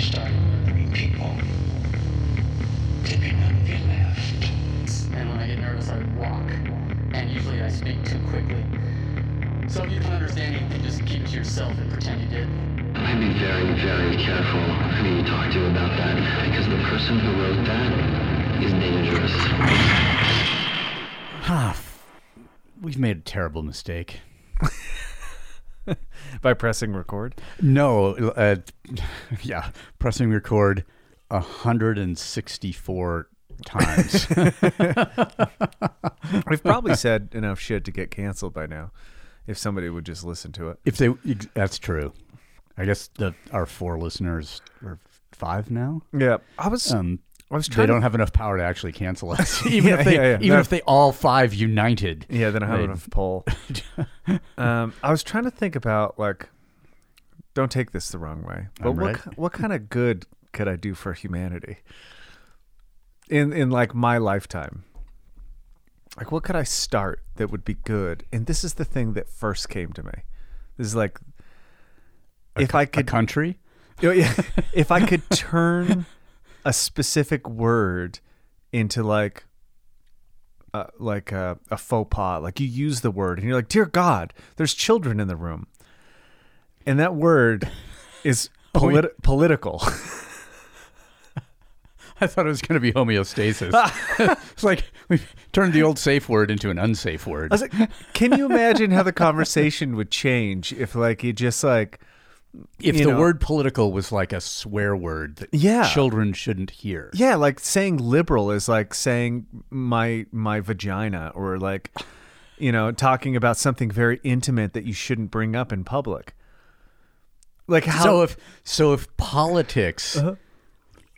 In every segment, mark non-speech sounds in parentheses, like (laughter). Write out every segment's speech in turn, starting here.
started murdering people. Dipping on your left. And when I get nervous, I walk. And usually I speak too quickly. So if you don't understand anything, just keep it to yourself and pretend you did. I'd be very, very careful who you talk to about that, because the person who wrote that is dangerous. Ah, f- we've made a terrible mistake. (laughs) (laughs) By pressing record. No, uh, (laughs) yeah, pressing record 164 times. (laughs) We've probably said enough shit to get canceled by now. If somebody would just listen to it. if they, that's true. I guess the our four listeners are five now. Yeah, I was. Um, I was they trying. don't have enough power to actually cancel us. (laughs) even Yeah, if they, yeah, yeah. even No. if they all five united. Yeah, they don't have They- enough poll. (laughs) um, I was trying to think about like. Don't take this the wrong way, but I'm what right. what kind of good could I do for humanity? In in like my lifetime. Like what could I start that would be good? And this is the thing that first came to me. This is like if I could country. Oh, yeah. (laughs) if I could turn a specific word into like uh, like a, a faux pas, like you use the word and you're like, "Dear God, there's children in the room," and that word (laughs) is polit- political. (laughs) I thought it was going to be homeostasis. (laughs) it's like we turned the old safe word into an unsafe word. I was like, can you imagine how the conversation would change if like you just like if you the know- word political was like a swear word that Yeah. children shouldn't hear. yeah, like saying liberal is like saying my my vagina or like you know, talking about something very intimate that you shouldn't bring up in public. Like how So if so if politics Uh-huh.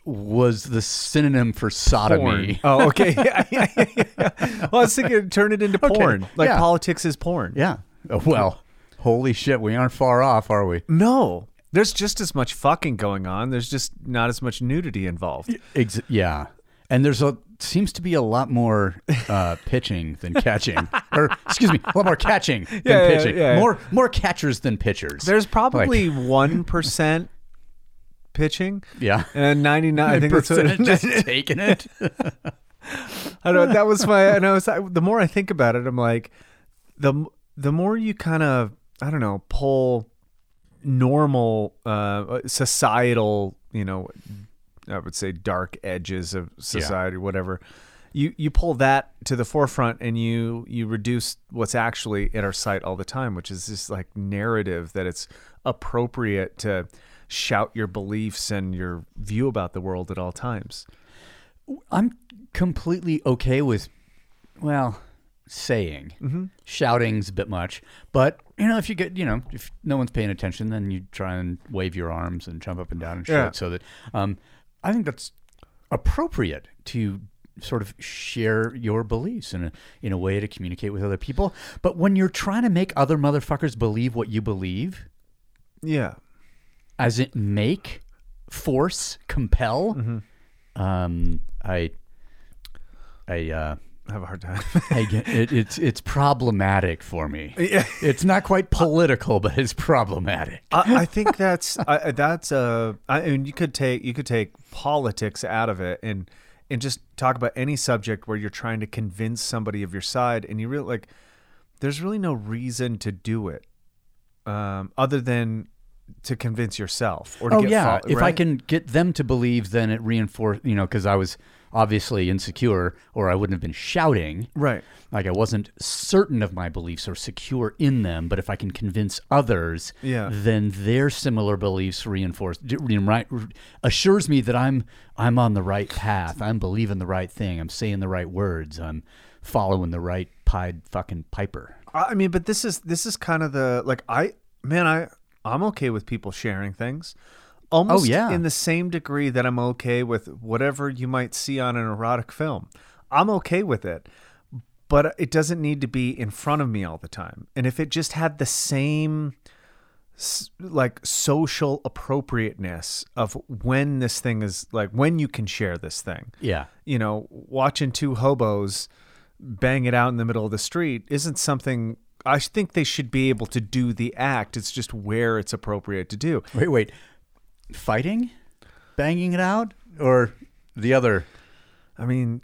was the synonym for sodomy, Oh, okay. (laughs) Yeah, yeah, yeah, yeah. Well, I was thinking turn it into porn. Like politics is porn. yeah. Oh, well, holy shit, we aren't far off, are we? No. There's just as much fucking going on. There's just not as much nudity involved. Ex- yeah. And there's a seems to be a lot more uh, (laughs) pitching than catching, or excuse me, a lot more catching (laughs) than Yeah, yeah, pitching. yeah. More more catchers than pitchers. There's Like, probably (laughs) one percent pitching, yeah, and ninety nine. I think that's what, just taking it. I don't know. That was my. And I was. I, the more I think about it, I'm like, the the more you kind of, I don't know, pull normal uh, societal, you know, I would say dark edges of society, whatever. You you pull that to the forefront, and you you reduce what's actually at our sight all the time, which is this like narrative that it's appropriate to shout your beliefs and your view about the world at all times. I'm completely okay with, well, saying. Mm-hmm. Shouting's a bit much, but you know, if you get, you know, if no one's paying attention, then you try and wave your arms and jump up and down and shit. Yeah. So that, um, I think that's appropriate to sort of share your beliefs in a in a way to communicate with other people. But when you're trying to make other motherfuckers believe what you believe, Yeah. as it make, force, compel, Mm-hmm. um, I, I, uh, have a hard time. (laughs) I get, it, it's it's problematic for me. (laughs) Yeah. It's not quite political, but it's problematic. I, I think (laughs) that's I, that's a. I mean, you could take you could take politics out of it and and just talk about any subject where you're trying to convince somebody of your side, and you really like. There's really no reason to do it, um, other than to convince yourself or to Oh get yeah, fol- if I can get them to believe, then it reinforce. You know, because I was obviously insecure, or I wouldn't have been shouting. right. Like I wasn't certain of my beliefs or secure in them, but if I can convince others, Yeah. then their similar beliefs reinforce, right, assures me that I'm I'm on the right path. I'm believing the right thing. I'm saying the right words. I'm following the right pied fucking piper. I I mean, but this is this is kind of the like I man I I'm okay with people sharing things. Oh, almost Oh, yeah. in the same degree that I'm okay with whatever you might see on an erotic film. I'm okay with it. But it doesn't need to be in front of me all the time. And if it just had the same like social appropriateness of when this thing is like when you can share this thing Yeah. you know, watching two hobos bang it out in the middle of the street isn't something I think they should be able to do the act. It's just where it's appropriate to do. Wait, wait. Fighting? banging it out, or the other? I mean,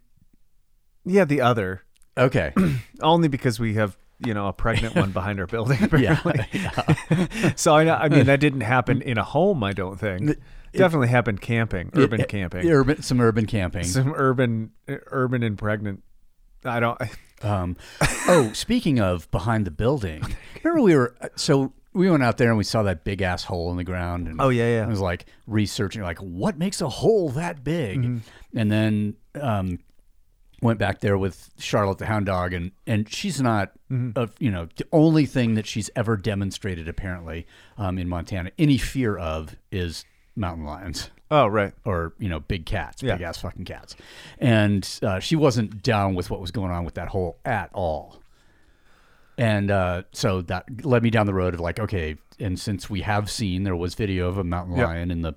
yeah, the other. Okay. (clears throat) Only because we have you know a pregnant one behind our building. (laughs) yeah. Apparently. (laughs) so I, I mean that didn't happen in a home. I don't think. Definitely happened camping, urban It- camping, Urban, some urban camping. some urban, urban and pregnant. I don't. (laughs) Um, oh, speaking of behind the building, remember we were so we went out there and we saw that big ass hole in the ground. And Oh, yeah, yeah. I was like researching, like what makes a hole that big, Mm-hmm. and then um, went back there with Charlotte the hound dog, and and she's not, Mm-hmm. a, you know, the only thing that she's ever demonstrated apparently um, in Montana any fear of is mountain lions Oh right. or you know big cats, Yeah. big ass fucking cats, and uh, she wasn't down with what was going on with that hole at all. And uh, so that led me down the road of like, okay, and since we have seen there was video of a mountain Yep. lion in the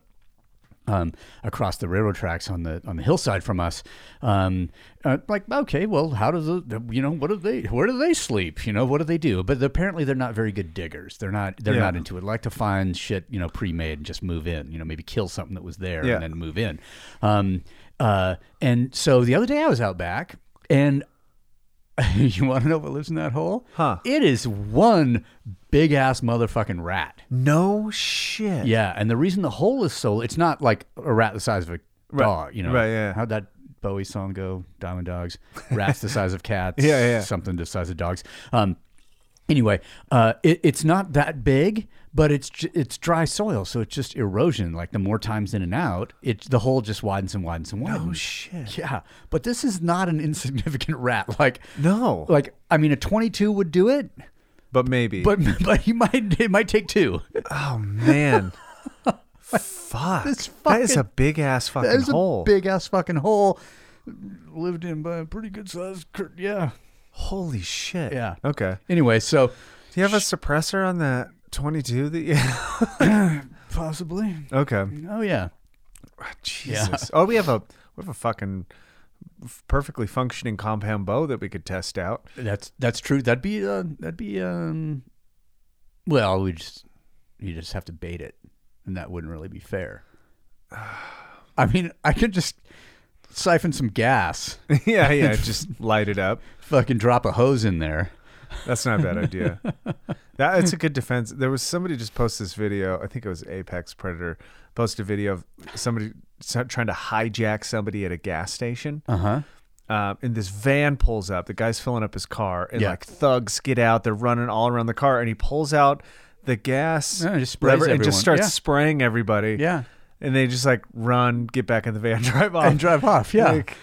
um, across the railroad tracks on the on the hillside from us, um, uh, like okay, well, how does the you know what do they where do they sleep? You know what do they do? But apparently they're not very good diggers. They're not they're Yeah. not into it. Like to find shit you know pre-made and just move in. You know maybe kill something that was there Yeah. and then move in. Um, uh, and so the other day I was out back and (laughs) you want to know what lives in that hole? Huh. It is one big ass motherfucking rat. No shit. Yeah, and the reason the hole is so it's not like a rat the size of a Right. dog, you know. Right, yeah. How'd that Bowie song go? Diamond dogs, (laughs) rats the size of cats, Yeah, yeah. something the size of dogs. Um, anyway, uh, it, it's not that big, but it's it's dry soil, so it's just erosion. Like the more times in and out, it the hole just widens and widens and widens. Oh shit. Yeah, but this is not an (laughs) insignificant rat. Like, No. like I mean, a twenty-two would do it, But maybe. but (laughs) but you might it might take two. oh man. (laughs) Fuck. This that is a big ass fucking That is hole. a big ass fucking hole. Lived in by a pretty good sized, cur- yeah, Holy shit. yeah. Okay. Anyway, so Do you have a suppressor on that 22 that you (coughs) possibly, Okay. oh yeah, Jesus. Oh, we have a we have a fucking perfectly functioning compound bow that we could test out. that's that's true. That'd be uh, that'd be um, well, we just you just have to bait it, and that wouldn't really be fair. (sighs) I mean, I could just siphon some gas, (laughs) yeah, yeah, (laughs) just light it up. fucking drop a hose in there. That's not a bad idea. (laughs) That it's a good defense. There was somebody just posted this video. I think it was Apex Predator posted a video of somebody trying to hijack somebody at a gas station. Uh huh. Um, and this van pulls up. The guy's filling up his car, and Yeah. like thugs get out. They're running all around the car, and he pulls out the gas Yeah, just sprays lever and everyone. just starts Yeah. spraying everybody. Yeah, and they just like run, get back in the van, (laughs) drive off, and drive off. Yeah, Like,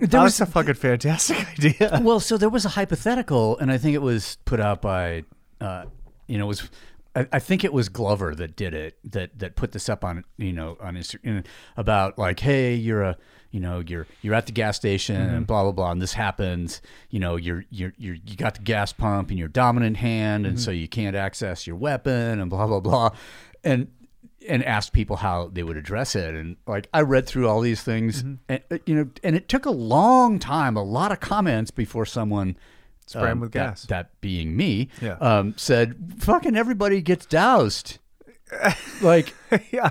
there that was a fucking fantastic (laughs) idea. well, so there was a hypothetical, and I think it was put out by, uh, you know, it was. I, I think it was Glover that did it. That that put this up on you know on Instagram about like, hey, you're a you know you're you're at the gas station and blah blah blah, and this happens. You know, you're you're you're you got the gas pump in your dominant hand, and so you can't access your weapon, and blah blah blah, and and asked people how they would address it and like i read through all these things and uh, you know and it took a long time a lot of comments before someone Spray 'em um, with that- gas. that, being me Yeah. um, said fucking everybody gets doused (laughs) like yeah,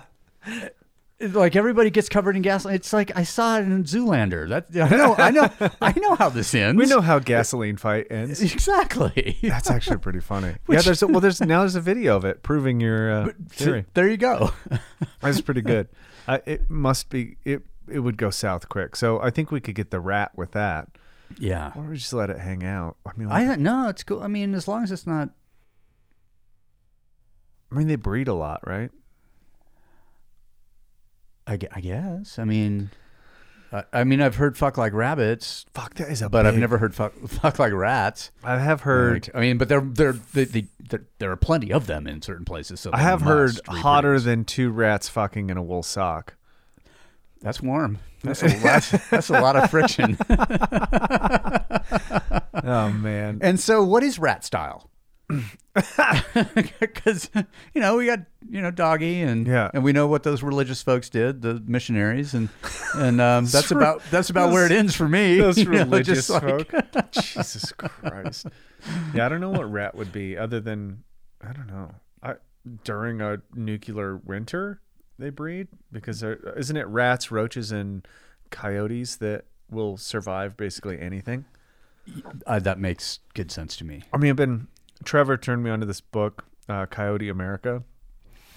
like everybody gets covered in gasoline. it's like i saw it in zoolander that i know i know (laughs) i know how this ends we know how gasoline fight ends. exactly That's actually pretty funny. (laughs) yeah, there's a, well, there's now there's a video of it proving your uh, theory. there you go (laughs) That's pretty good. Uh, it must be it. It would go south quick. So I think we could get the rat with that, yeah or we just let it hang out. I mean, like, i no it's cool i mean as long as it's not I mean, they breed a lot, right? I, I guess. I mean, I, I mean, I've heard "fuck like rabbits," Fuck, that is a. but I've big- never heard "fuck, fuck like rats." I have heard. Like, I mean, but there, there, they, they, there, there are plenty of them in certain places. So I they have heard must hotter reproduce. than two rats fucking in a wool sock. That's warm. That's a, (laughs) that's, that's a lot of friction. (laughs) Oh man. and so, what is rat style? (laughs) Because you know we got you know doggy and Yeah. and we know what those religious folks did, the missionaries, and and um, (laughs) that's about that's about where it ends for me. (laughs) Those you know, religious just like- Jesus Christ. Yeah, I don't know what rat would be other than I don't know. I, during a nuclear winter, they breed because isn't it rats, roaches, and coyotes that will survive basically anything? Uh, that makes good sense to me. I mean, I've been Trevor turned me onto this book, uh, Coyote America,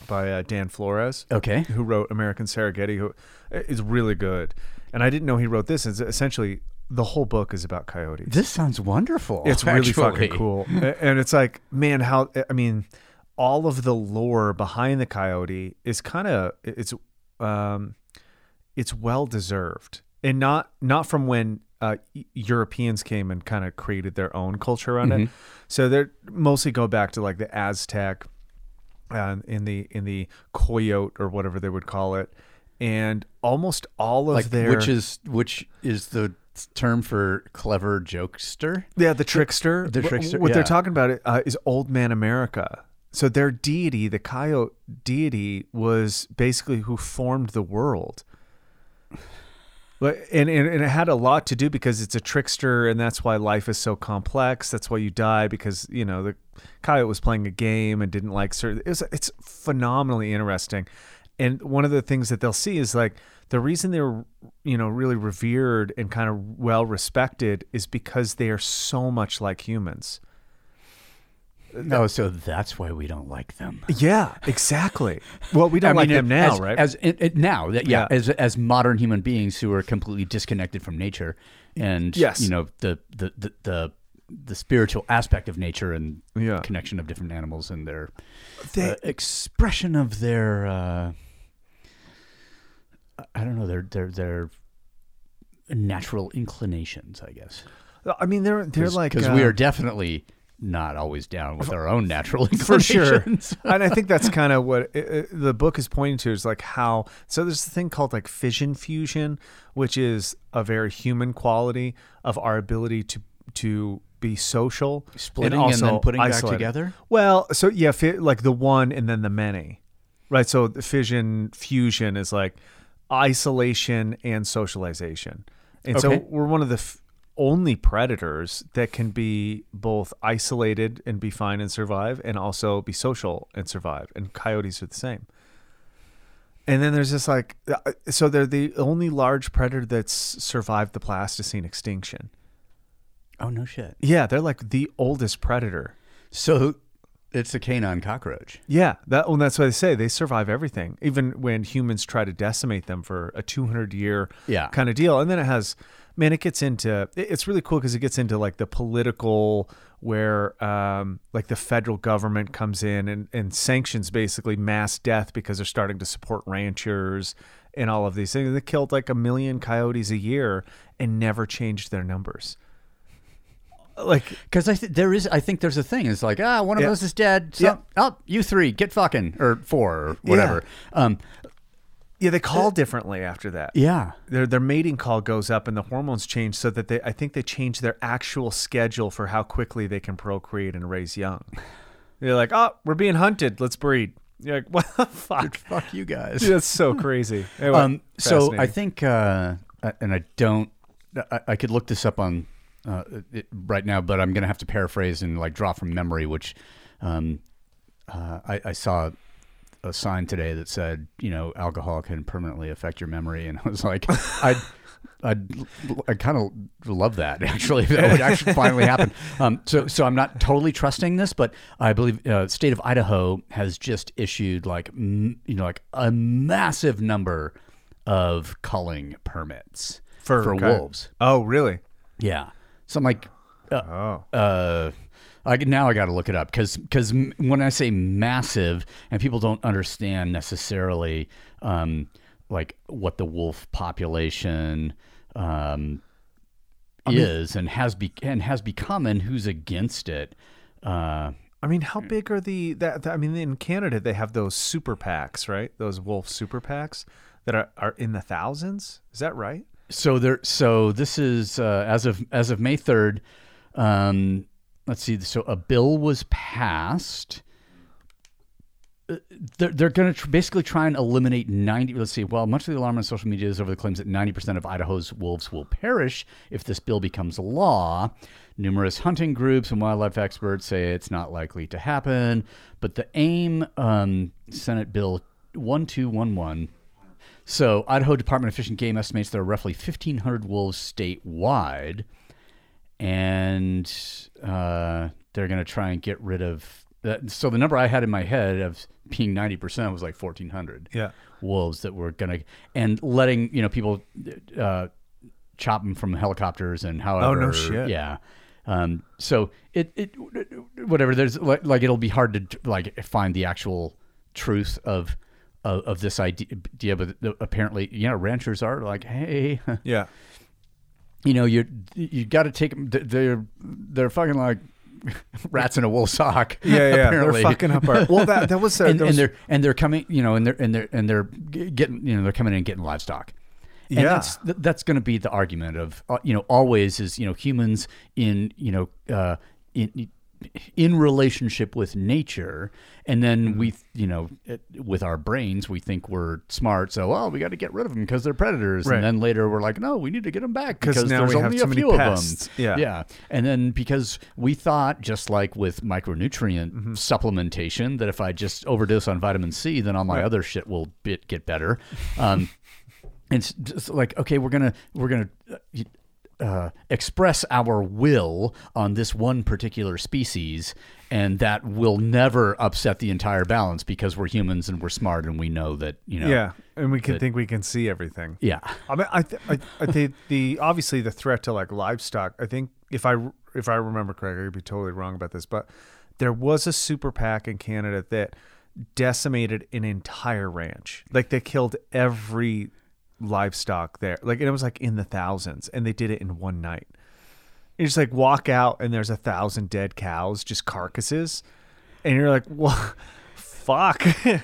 by uh, Dan Flores. Okay. who wrote American Serengeti, who is really good. And I didn't know he wrote this. It's essentially the whole book is about coyotes. This sounds wonderful. it's really actually. fucking cool. And it's like, man, how I mean, all of the lore behind the coyote is kind of it's um it's well deserved. And not not from when uh, Europeans came and kind of created their own culture around it. So they're mostly go back to like the Aztec uh, in the in the coyote or whatever they would call it, and almost all of Like their which is which is the term for clever jokester? yeah the trickster the Wh- trickster, What yeah. they're talking about uh, is Old Man America. So their deity, the coyote deity, was basically who formed the world. And, and and it had a lot to do because it's a trickster, and that's why life is so complex. That's why you die because you know the coyote was playing a game and didn't like certain. It was, it's phenomenally interesting, and one of the things that they'll see is like the reason they're you know really revered and kind of well respected is because they are so much like humans. No, so that's why we don't like them. Yeah, exactly. (laughs) Well, we don't I like mean, them now, as, right? As it, it- now, that, yeah, Yeah. as as modern human beings who are completely disconnected from nature, and Yes. you know the the the the, the spiritual aspect of nature and Yeah. connection of different animals and their They- uh, expression of their uh, I don't know their their their natural inclinations, I guess. I mean, they're they're like because we uh, are definitely not always down with our own natural (laughs) for sure. (laughs) and i think that's (laughs) kind of what it, it- the book is pointing to is like how so there's a thing called like fission fusion which is a very human quality of our ability to to be social Splitting and then also putting back together? well so yeah fi- like the one and then the many right? So the fission fusion is like isolation and socialization. And so we're one of the f- only predators that can be both isolated and be fine and survive and also be social and survive and coyotes are the same and then there's this like uh, so they're the only large predator that's survived the Pleistocene extinction oh no shit. yeah they're like the oldest predator So it's a canine cockroach. Yeah, that well, that's what they say. They survive everything, even when humans try to decimate them for a 200 year Yeah. kind of deal. And then it has, man, it gets into. It's really cool because it gets into like the political, where um, like the federal government comes in and, and sanctions basically mass death because they're starting to support ranchers and all of these things. They killed like a million coyotes a year and never changed their numbers. Like Because I th- there is, I think there's a thing. It's like ah, one of Yeah. us is dead. So, Yeah. Oh, you three get fucking or four or whatever. Um, yeah, they call differently after that. yeah. their their mating call goes up and the hormones change so that they I think they change their actual schedule for how quickly they can procreate and raise young. They're like, oh, we're being hunted. Let's breed. You're like, (laughs) what the fuck? Fuck you guys. (laughs) That's so crazy. Anyway, um, so I think, uh, and I don't, I, I could look this up on uh, it, right now, but I'm going to have to paraphrase and like draw from memory, which um, uh, I, I saw a sign today that said, you know, alcohol can permanently affect your memory, and I was like, (laughs) I. I'd, I kind of love that (laughs) actually. That would actually (laughs) finally happen. Um, so, so I'm not totally trusting this, but I believe uh, state of Idaho has just issued like m- you know like a massive number of culling permits for, okay. wolves. Oh, really? Yeah, so I'm like, uh, Oh. uh, I now I got to look it up because because when I say massive and people don't understand necessarily um, like what the wolf population um, is and has be and has become and who's against it. Uh, I mean, how big are the that, that- I mean, in Canada they have those super packs, right? Those wolf super packs that are, are in the thousands. Is that right? So there. So this is uh, as of as of May third. Um, let's see. So a bill was passed. Uh, They're, they're going to tr- basically try and eliminate 90. Let's see. Well, much of the alarm on social media is over the claims that 90% of Idaho's wolves will perish if this bill becomes law. Numerous hunting groups and wildlife experts say it's not likely to happen. But the AIM um, Senate Bill 1211. So, Idaho Department of Fish and Game estimates there are roughly 1,500 wolves statewide, and uh, they're going to try and get rid of. That. So, the number I had in my head of being 90% was like 1,400 Yeah. wolves that were going to, and letting, you know, people uh, chop them from helicopters and however. Oh, no shit. Yeah. Um, so it, it, whatever, there's like, like, it'll be hard to like find the actual truth of, of, of this idea, idea, but apparently, you know, ranchers are like, Hey, (laughs) Yeah. You know, you, you got to take them. They're, they're fucking like (laughs) rats in a wool sock. (laughs) Yeah, yeah. They're fucking up our. (laughs) Well, that that was, uh, and, there and they're and they're coming, you know, and they're and they're and they're getting, you know, they're coming in and getting livestock. And Yeah. that's that's going to be the argument of, uh, you know, always is, you know, humans in, you know, uh, in in relationship with nature, and then Mm-hmm. we, you know, it- with our brains, we think we're smart, so oh we got to get rid of them because they're predators, Right. and then later we're like, no, we need to get them back because now there's only a many few pests. of them. Yeah. yeah, and then because we thought, just like with micronutrient Mm-hmm. supplementation, that if I just overdose on vitamin C, then all my other shit will bit, get better. Um, (laughs) it's just like okay, we're gonna we're gonna uh, express our will on this one particular species, and that will never upset the entire balance because we're humans and we're smart and we know that you know. yeah, and we can that- think we can see everything. Yeah. I mean, I, th- I, I think the obviously the threat to like livestock. I think if I if I remember correctly, I could be totally wrong about this, but there was a super pack in Canada that decimated an entire ranch. Like they killed every livestock there. Like and it was like in the thousands, and they did it in one night. You just like walk out, and there's a thousand dead cows, just carcasses, and you're like, "What? (laughs) Fuck." (laughs)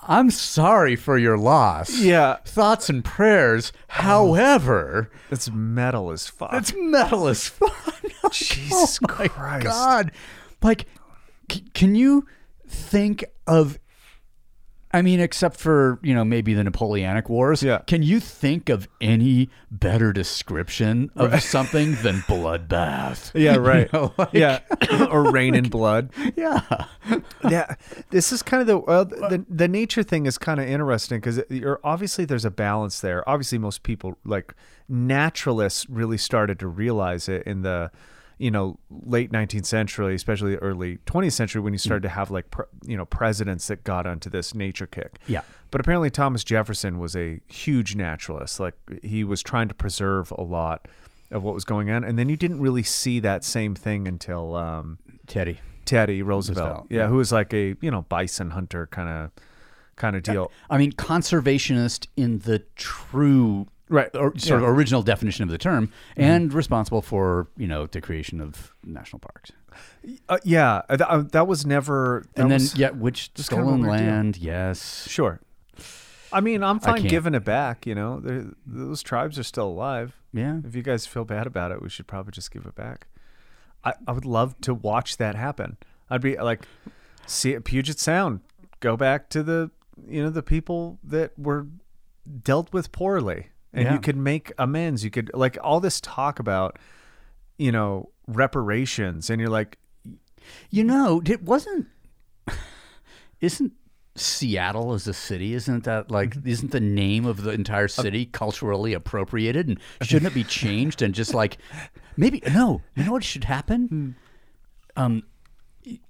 I'm sorry for your loss. yeah, Thoughts and prayers. However, (sighs) it's metal as fuck. it's metal as (laughs) fuck. Jesus oh Christ. God. Like, c- can you think of? I mean, except for you know maybe the Napoleonic Wars. Yeah. Can you think of any better description of something than (laughs) bloodbath? Yeah, right. You know, (laughs) like- yeah, (laughs) or rain in blood. Yeah. Yeah, this is kind of the well, uh, the the nature thing is kind of interesting because you're obviously there's a balance there. Obviously, most people like naturalists really started to realize it in the you know late 19th century, especially early 20th century when you started to have like pre, you know presidents that got onto this nature kick. Yeah. But apparently Thomas Jefferson was a huge naturalist. Like he was trying to preserve a lot of what was going on, and then you didn't really see that same thing until um, Teddy. Teddy Roosevelt. Roosevelt, yeah, yeah. who was like a you know bison hunter kind of kind of deal. I mean, conservationist in the true Right. or sort Yeah. of original definition of the term, and responsible for you know the creation of national parks. Uh, yeah, uh, th- uh, that was never. That and then was- yeah, which just kind of stolen deal. land? Yes. sure. I mean, I'm fine giving it back. You know, They're- those tribes are still alive. Yeah. If you guys feel bad about it, we should probably just give it back. I, I would love to watch that happen. I'd be like, see it, Puget Sound. Go back to the you know the people that were dealt with poorly, and Yeah. you could make amends. You could like all this talk about you know reparations, and you're like, You know, it wasn't. (sighs) Isn't Seattle as a city? Isn't that like? Mm-hmm. Isn't the name of the entire city culturally appropriated? And shouldn't it be (laughs) changed? And just like, maybe no. You know what should Hmm. happen? Um,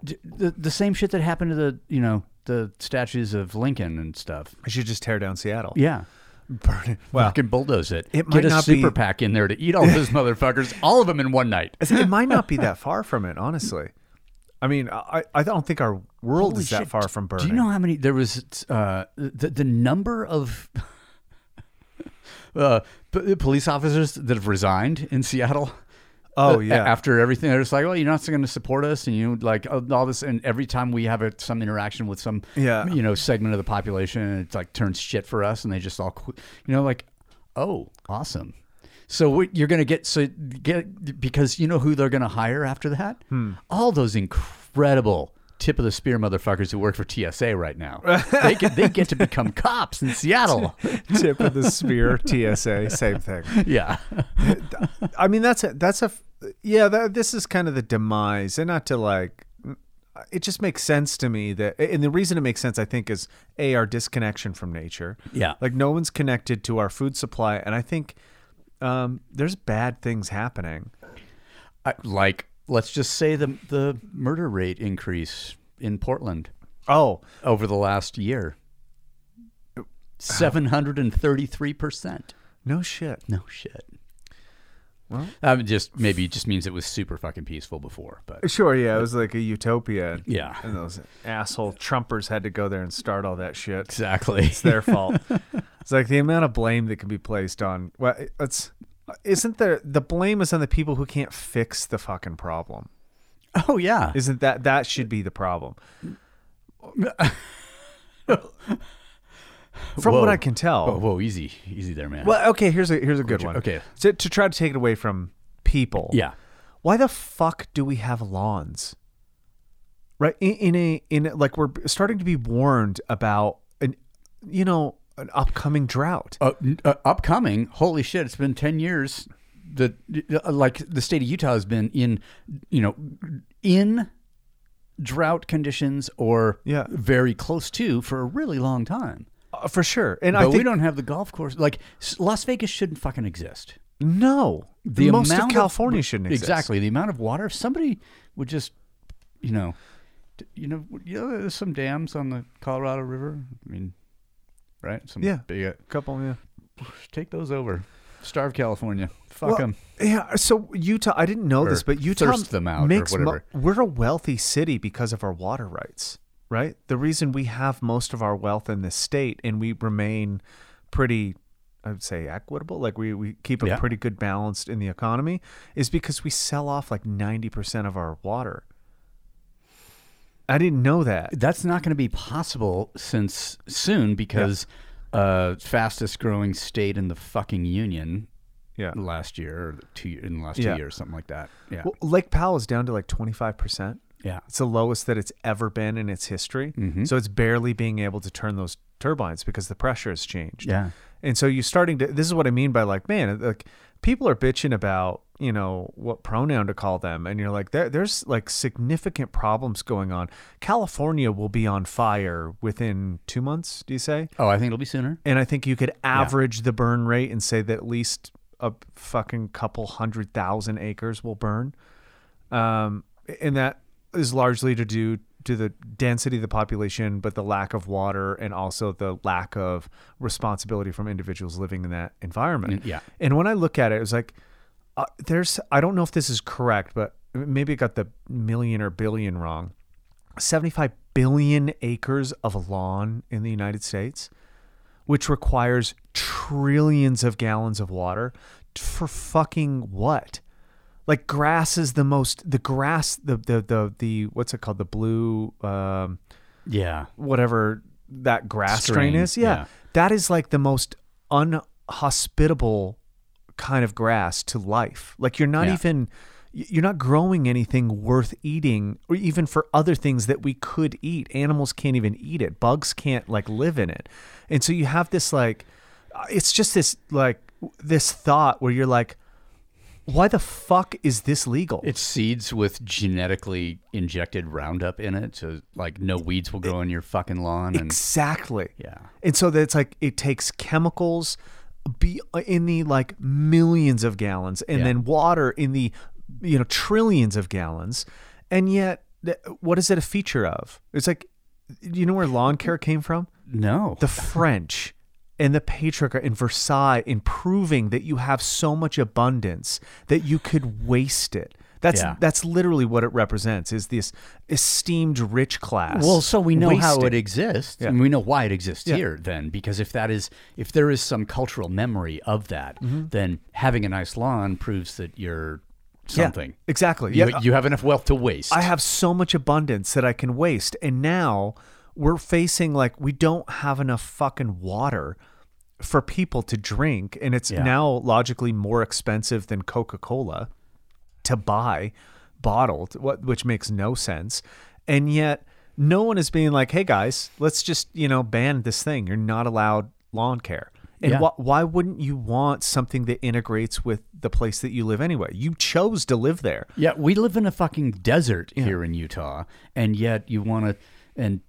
the the same shit that happened to the you know the statues of Lincoln and stuff. I should just tear down Seattle. Yeah. Burn it. Well, Fucking bulldoze it. It might Get a not be- super pack in there to eat all (laughs) those motherfuckers, all of them in one night. it might not be (laughs) that far from it, honestly. I mean, I, I don't think our world Holy is that shit. far from burning. Do you know how many there was? Uh, the the number of (laughs) uh, p- police officers that have resigned in Seattle. Oh yeah, After everything, they're just like, well, you're not going to support us, and you know, like uh, all this. And every time we have a, some interaction with some, Yeah. you know, segment of the population, it like turns shit for us, and they just all, qu- you know, like, oh, awesome. So what you're going to get so get because you know who they're going to hire after that? Hmm. All those incredible tip of the spear motherfuckers who work for TSA right now. (laughs) they get they get to become cops in Seattle. tip of the spear, TSA, same thing. (laughs) yeah. (laughs) I mean, that's a that's a yeah. That, this is kind of the demise, and not to like. it just makes sense to me that, and the reason it makes sense, I think, is a our disconnection from nature. Yeah. like no one's connected to our food supply, and I think um, there's bad things happening. I, like, let's just say the the murder rate increase in Portland Oh, over the last year. Seven hundred and thirty-three percent. no shit. No shit. Well- um, just maybe it just means it was super fucking peaceful before, but Sure, yeah, it was like a utopia. Yeah. and those asshole Trumpers had to go there and start all that shit. exactly. It's their (laughs) fault. it's like the amount of blame that can be placed on. Well, it's isn't there the blame is on the people who can't fix the fucking problem. oh yeah. Isn't that that should be the problem? (laughs) From what I can tell. Whoa, whoa, easy, easy there, man. Well, okay, here's a here's a good one. okay. So to try to take it away from people. Yeah. Why the fuck do we have lawns? Right in, in a in a- like we're starting to be warned about an you know an upcoming drought. Uh, uh, upcoming, holy shit! It's been ten years. That uh, like the state of Utah has been in, you know, in drought conditions or Yeah. very close to for a really long time. Uh, for sure. And But I think we don't have the golf course. Like Las Vegas shouldn't fucking exist. no. The most amount of California shouldn't exist. Exactly. The amount of water. If somebody would just, you know, you know, you know, there's some dams on the Colorado River. I mean, right? Some Yeah. big. uh, Couple, yeah. (sighs) Take those over. Starve California. Fuck them. Yeah, so Utah, I didn't know Or this, but Utah thirst them out or makes mo- we're a wealthy city because of our water rights, right? The reason we have most of our wealth in this state and we remain pretty, I would say, equitable, like we, we keep a Yeah. pretty good balance in the economy, is because we sell off like 90% of our water. I didn't know that. That's not going to be possible since soon because uh, fastest growing state in the fucking union Yeah. last year or two in the last Yeah. two years, something like that. Yeah. Well, Lake Powell is down to like 25%. Yeah. It's the lowest that it's ever been in its history. Mm-hmm. So it's barely being able to turn those turbines because the pressure has changed. Yeah. And so you're starting to this is what I mean by like, man, like people are bitching about, you know, what pronoun to call them. And you're like, there there's like significant problems going on. California will be on fire within two months, do you say? Oh, I think it'll be sooner. And I think you could average the burn rate and say that at least a fucking couple hundred thousand acres will burn. Um, and that is largely to do to the density of the population, but the lack of water and also the lack of responsibility from individuals living in that environment. Yeah. And when I look at it, it was like, uh, there's, I don't know if this is correct, but maybe I got the million or billion wrong. 75 billion acres of lawn in the United States, which requires trillions of gallons of water for fucking what? Like grass is the most the grass the the the, the what's it called the blue um Yeah. whatever that grass strain, is. Yeah. yeah. That is like the most unhospitable kind of grass to life. Like you're not Yeah. even you're not growing anything worth eating or even for other things that we could eat. Animals can't even eat it. Bugs can't like live in it. And so you have this like uh, it's just this like this thought where you're like why the fuck is this legal? It's seeds with genetically injected Roundup in it, so like no weeds will grow in your fucking lawn. And Exactly. yeah, And so that's like it takes chemicals be uh, in the like millions of gallons and Yeah. then water in the you know trillions of gallons. And yet th- what is it a feature of? It's like you know where lawn care came from? no, The French and the patriarch in Versailles in proving that you have so much abundance that you could waste it. That's Yeah. that's literally what it represents is this esteemed rich class. Well, so we know how it exists, Yeah. and we know why it exists Yeah. here. Then, because if that is, if there is some cultural memory of that, Mm-hmm. then having a nice lawn proves that you're something. exactly. You, Yeah, you have enough wealth to waste. I have so much abundance that I can waste. And now we're facing like we don't have enough fucking water for people to drink. And it's Yeah. now logically more expensive than Coca Cola to buy bottled, what which makes no sense. And yet no one is being like, hey guys, let's just, you know, ban this thing. You're not allowed lawn care. And Yeah. wh- why wouldn't you want something that integrates with the place that you live anyway? You chose to live there. Yeah, we live in a fucking desert here in Utah, and yet you want to, and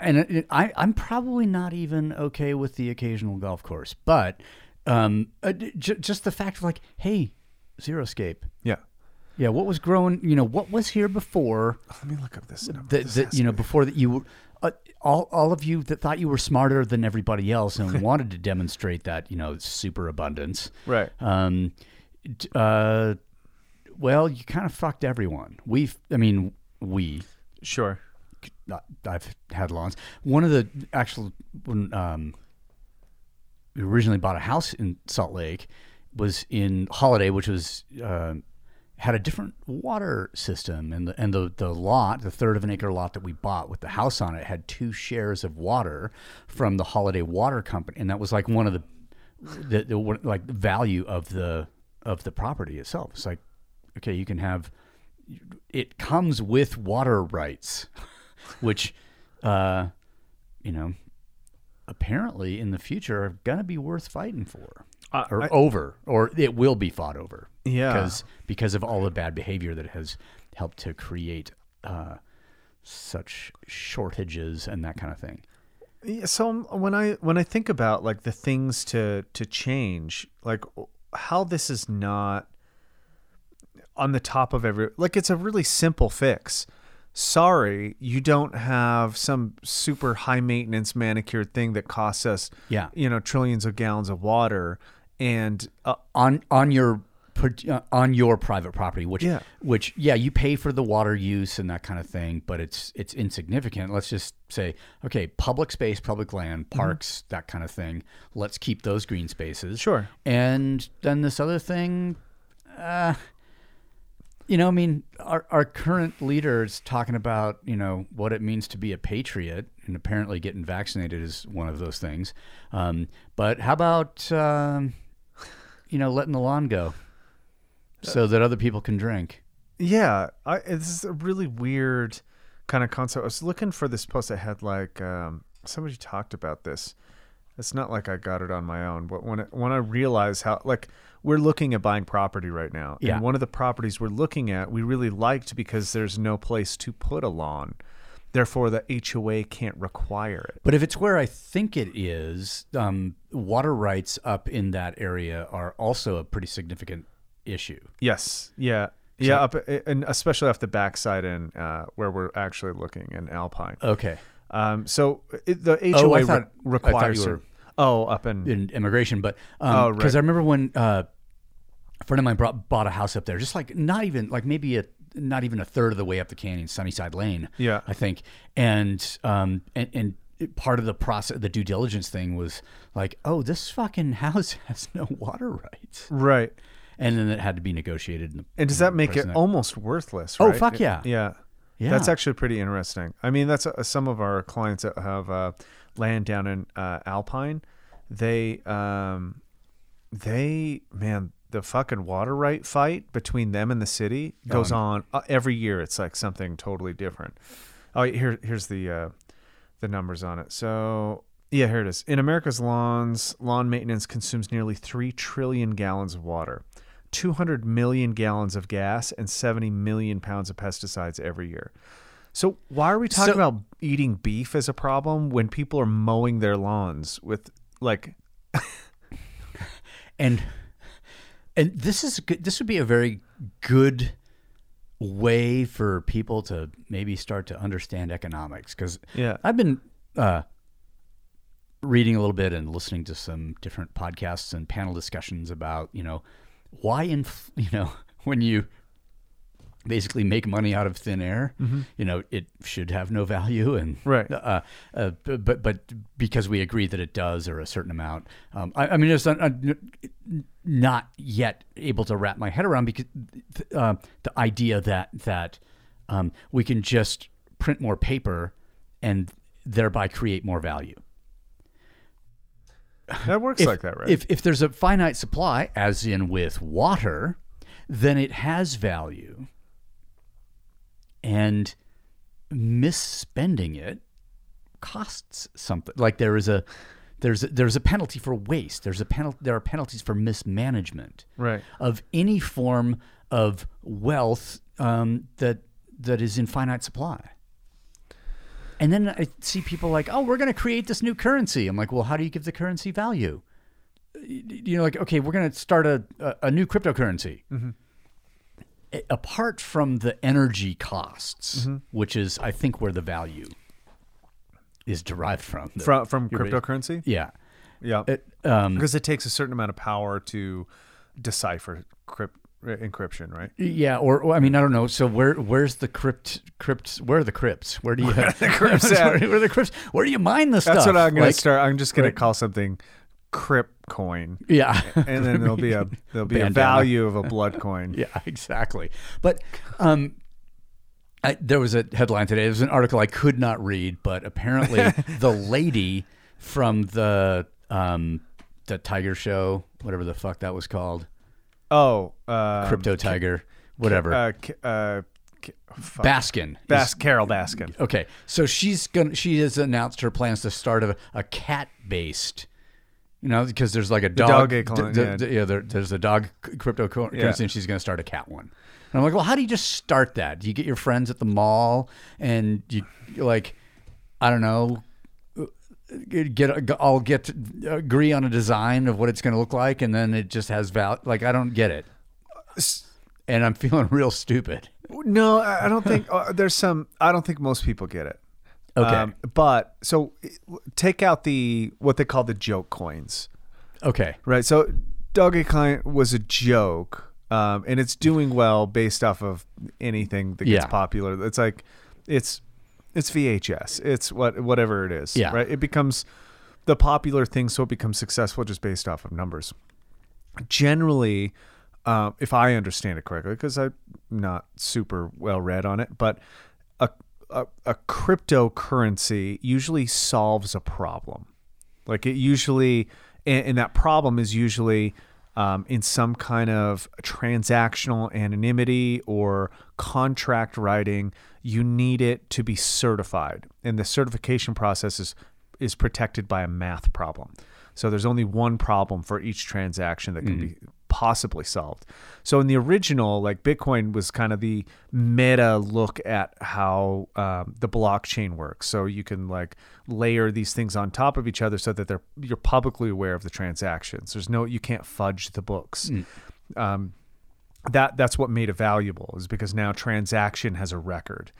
and it, I I'm probably not even okay with the occasional golf course, but um, uh, j- just the fact of like, hey, zero escape. Yeah. Yeah, what was growing? You know, what was here before Let me look up this. number. that, This that you know be- before that you were. Uh, all, all of you that thought you were smarter than everybody else and (laughs) wanted to demonstrate that you know super abundance Right. um, uh, well, you kind of fucked everyone. We've, I mean, we. Sure. I've had lawns. One of the actual when um, we originally bought a house in Salt Lake was in Holladay, which was uh, had a different water system, and the and the the lot, the third of an acre lot that we bought with the house on it, had two shares of water from the Holladay Water Company, and that was like one of the the, the like value of the of the property itself. It's like okay, you can have it comes with water rights, (laughs) which, uh, you know, apparently in the future are going to be worth fighting for Uh, or I- over, or it will be fought over. Yeah. Because, because of all the bad behavior that has helped to create uh, such shortages and that kind of thing. Yeah, so when I when I think about like the things to to change, like how this is not on the top of every like it's a really simple fix. Sorry, you don't have some super high maintenance manicured thing that costs us Yeah. you know trillions of gallons of water and uh, on on your uh, on your private property, which Yeah. which yeah, you pay for the water use and that kind of thing, but it's it's insignificant. Let's just say, okay, public space, public land, parks, that kind of thing. Let's keep those green spaces. Sure. And then this other thing, uh, you know, I mean, our our current leaders talking about you know what it means to be a patriot, and apparently getting vaccinated is one of those things. Um, but how about um, you know letting the lawn go so that other people can drink? Yeah, I, this is a really weird kind of concept. I was looking for this post that had like um, somebody talked about this. It's not like I got it on my own, but when it, when I realized how like we're looking at buying property right now, Yeah. and one of the properties we're looking at we really liked because there's no place to put a lawn, therefore the HOA can't require it. But if it's where I think it is, um, water rights up in that area are also a pretty significant issue. Yes, yeah, yeah, up and especially off the backside and uh, where we're actually looking in Alpine. Okay. Um, so it, the HOA Oh, re- thought- thought requires. were- oh, up in in Emigration, but Oh, because right. I remember when uh, friend of mine brought, bought a house up there, just like not even like maybe a not even a third of the way up the canyon, Sunnyside Lane. Yeah. I think, and um, and and part of the process, the due diligence thing was like, oh, this fucking (laughs) house has no water rights, right. and then it had to be negotiated. And, And does that make it almost worthless? Oh, fuck yeah. yeah, Yeah. That's actually pretty interesting. I mean, that's uh, some of our clients that have uh, land down in uh, Alpine. They, um, they, man, the fucking water right fight between them and the city goes on uh, every year. It's like something totally different. Oh, here, here's the uh, the numbers on it. So yeah, here it is. In America's lawns, lawn maintenance consumes nearly three trillion gallons of water, 200 million gallons of gas, and 70 million pounds of pesticides every year. So why are we talking So- about eating beef as a problem when people are mowing their lawns with like (laughs) and and this is good this would be a very good way for people to maybe start to understand economics because Yeah. I've been uh, reading a little bit and listening to some different podcasts and panel discussions about you know why in (laughs) you know when you basically make money out of thin air you know it should have no value and Right. uh, uh, but but- because we agree that it does or a certain amount um, I, I mean it's not, not yet able to wrap my head around because uh, the idea that that um, we can just print more paper and thereby create more value that works if, like that, right? If if there's a finite supply, as in with water, then it has value. And misspending it costs something. Like there is a There's there's a penalty for waste. There's a penalty. There are penalties for mismanagement Right. of any form of wealth um, that that is in finite supply. And then I see people like, oh, we're going to create this new currency. I'm like, well, how do you give the currency value? You know, like, okay, we're going to start a, a, a new cryptocurrency. A- Apart from the energy costs, which is, I think, where the value is derived from. The- From from cryptocurrency? Yeah. Yeah. It, um, because it takes a certain amount of power to decipher crypt, uh, encryption, right? Yeah, or, or I mean, I don't know. So where where's the crypt crypts? Where are the crypts? Where do you (laughs) have the crypts (laughs) where, where the crypts? Where do you mine the stuff? That's what I'm gonna Like, start. I'm just gonna right. call something crypt coin, Yeah, and then there'll be a there'll be a value of a blood coin. (laughs) yeah, exactly. But um, I, there was a headline today. There was an article I could not read, but apparently (laughs) the lady from the um the Tiger Show, whatever the fuck that was called, Oh, uh, Crypto Tiger, whatever, Uh, uh, fuck. Baskin. is- Carole Baskin. Okay, so she's gonna she has announced her plans to start a, a cat based, you know, because there's like a dog, dog clone, d- yeah. d- yeah, there, there's a dog cryptocurrency, Yeah. and she's gonna start a cat one. And I'm like, well, how do you just start that? Do you get your friends at the mall and you you're like, I don't know, uh, get all get to agree on a design of what it's gonna look like, and then it just has value. Like I don't get it, and I'm (laughs) feeling real stupid. No, I I don't think uh, there's some. I don't think most people get it. Okay. but so take out the what they call the joke coins. Okay, Right. So Dogecoin was a joke, um, and it's doing well based off of anything that gets Yeah. popular. It's like it's it's VHS. It's what whatever it is. Yeah. Right. It becomes the popular thing, so it becomes successful just based off of numbers. Generally, uh, if I understand it correctly, because I'm not super well read on it, but a, a cryptocurrency usually solves a problem. Like it usually, and, and that problem is usually um, in some kind of transactional anonymity or contract writing. You need it to be certified, and the certification process is is protected by a math problem. So there's only one problem for each transaction that can be possibly solved. So in the original, like Bitcoin was kind of the meta look at how um, the blockchain works. So you can like layer these things on top of each other so that they're you're publicly aware of the transactions. There's no you can't fudge the books. Um, that that's what made it valuable is because now transaction has a record.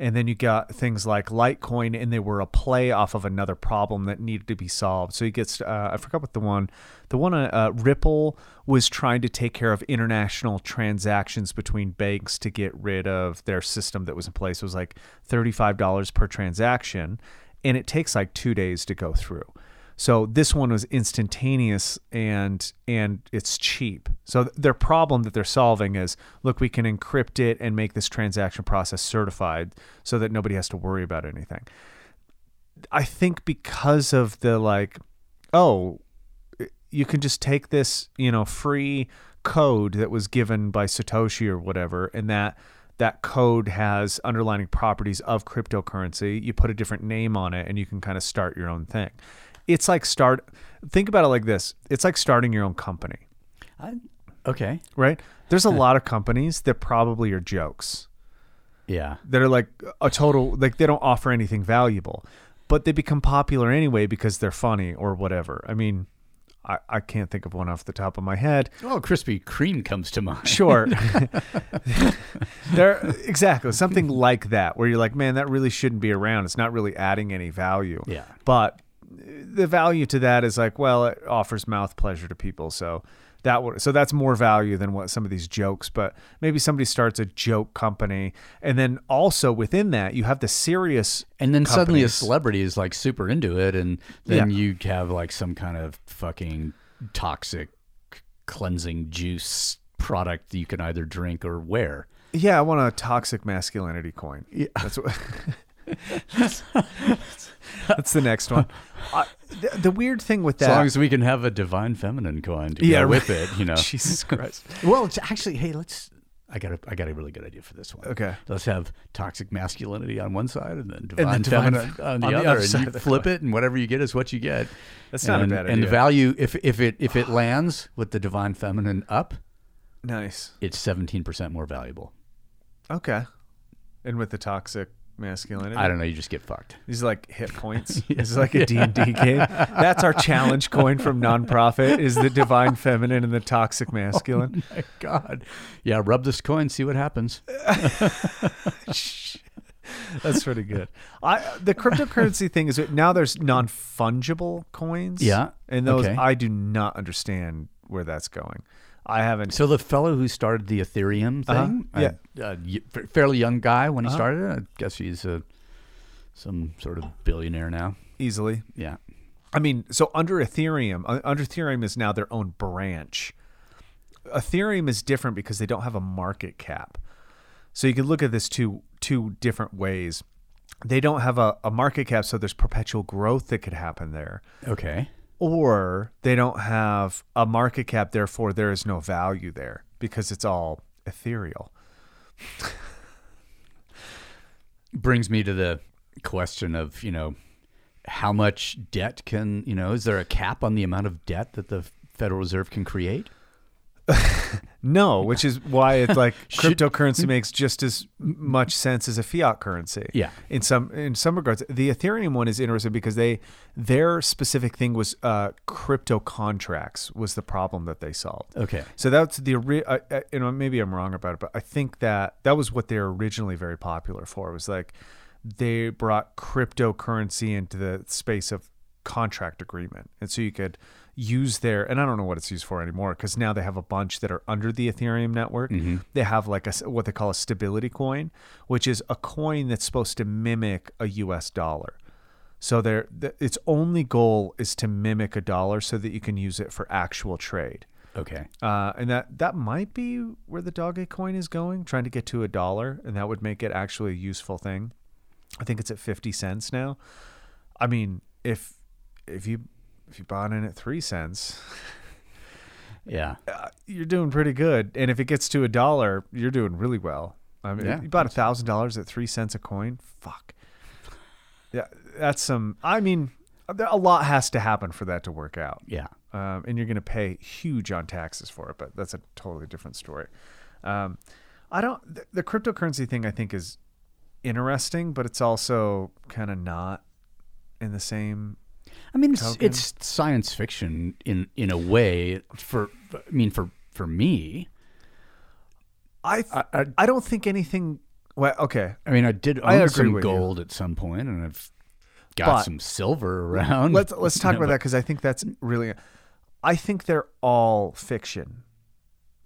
And then you got things like Litecoin, and they were a play off of another problem that needed to be solved. So he gets, uh, I forgot what the one, the one uh, uh, Ripple was trying to take care of international transactions between banks to get rid of their system that was in place. It was like $35 per transaction, and it takes like two days to go through. So this one was instantaneous and and it's cheap. So th- their problem that they're solving is look, we can encrypt it and make this transaction process certified so that nobody has to worry about anything. I think because of the like oh, you can just take this, you know, free code that was given by Satoshi or whatever and that that code has underlying properties of cryptocurrency. You put a different name on it and you can kind of start your own thing. It's like start think about it like this. It's like starting your own company, I, okay, right? There's a lot of companies that probably are jokes. yeah. That are like a total like they don't offer anything valuable, but they become popular anyway because they're funny or whatever. I mean, I, I can't think of one off the top of my head. Oh, Krispy Kreme comes to mind. Sure. (laughs) (laughs) there exactly something like that where you're like, man, that really shouldn't be around. It's not really adding any value. Yeah. But the value to that is like, well, it offers mouth pleasure to people, so that would so that's more value than what some of these jokes. But maybe somebody starts a joke company, and then also within that, you have the serious And then suddenly a celebrity is like super into it, and then Yeah. you have like some kind of fucking toxic cleansing juice product that you can either drink or wear. Yeah, I want a toxic masculinity coin. Yeah. That's what. (laughs) (laughs) That's the next one. (laughs) Uh, the, the weird thing with that, As long as we can have a divine feminine coin to Yeah, go with it, you know. (laughs) Jesus (laughs) Christ. well, it's actually, hey, let's. I got a I got a really good idea for this one. Okay. Let's have toxic masculinity on one side and then divine, then divine feminine fe- on the on the other. other and you flip it, and whatever you get is what you get. That's not a and, bad And the value, if if it if it lands with the divine feminine up, Nice. it's seventeen percent more valuable. Okay. And with the toxic masculinity, I don't know. You just get fucked. These are like hit points. (laughs) This is like a D&D game. That's our challenge coin from nonprofit is the divine feminine and the toxic (laughs) oh masculine. My God. Yeah, rub this coin, see what happens. (laughs) That's pretty good. I the cryptocurrency thing is now there's non-fungible coins. Yeah, And those okay. I do not understand where that's going. I haven't So the fellow who started the Ethereum Uh-huh, thing, yeah. a, a fairly young guy when he Uh-huh. started it. I guess he's a, some sort of billionaire now. easily. Yeah. I mean, so under Ethereum, uh, under Ethereum is now their own branch. Ethereum is different because they don't have a market cap. So you can look at this two two different ways. They don't have a, a market cap, so there's perpetual growth that could happen there. Okay. Or they don't have a market cap, therefore there is no value there because it's all ethereal. (laughs) Brings me to the question of, you know, how much debt can, you know, is there a cap on the amount of debt that the Federal Reserve can create? (laughs) No, which is why it's like (laughs) Should- cryptocurrency makes just as much sense as a fiat currency. Yeah. In some in some regards, the Ethereum one is interesting because they their specific thing was uh, crypto contracts was the problem that they solved. Okay. So that's the I, I, you know maybe I'm wrong about it, but I think that that was what they were originally very popular for. It was like they brought cryptocurrency into the space of contract agreement, and so you could use their and I don't know what it's used for anymore because now they have a bunch that are under the Ethereum network. They have like a, what they call a stability coin, which is a coin that's supposed to mimic a U.S. dollar. So their th- its only goal is to mimic a dollar so that you can use it for actual trade. Okay. Uh, and that that might be where the Doge coin is going, trying to get to a dollar, and that would make it actually a useful thing. I think it's at fifty cents now. I mean, if if you if you bought in at three cents, (laughs) Yeah. uh, you're doing pretty good. And if it gets to a dollar, you're doing really well. I mean, Yeah. you bought a thousand dollars at three cents a coin. Fuck. Yeah, that's some. I mean, a lot has to happen for that to work out Yeah. um, and you're going to pay huge on taxes for it. But that's a totally different story. Um, I don't. The, the cryptocurrency thing I think is interesting, but it's also kind of not in the same. I mean, it's, it's science fiction in in a way. For I mean, for for me, I I, I, I don't think anything. Well, okay. I mean, I did I own agree some with you. gold at some point, and I've got But- some silver around. Let's let's talk You (laughs) know, about that because I think that's really. I think they're all fiction.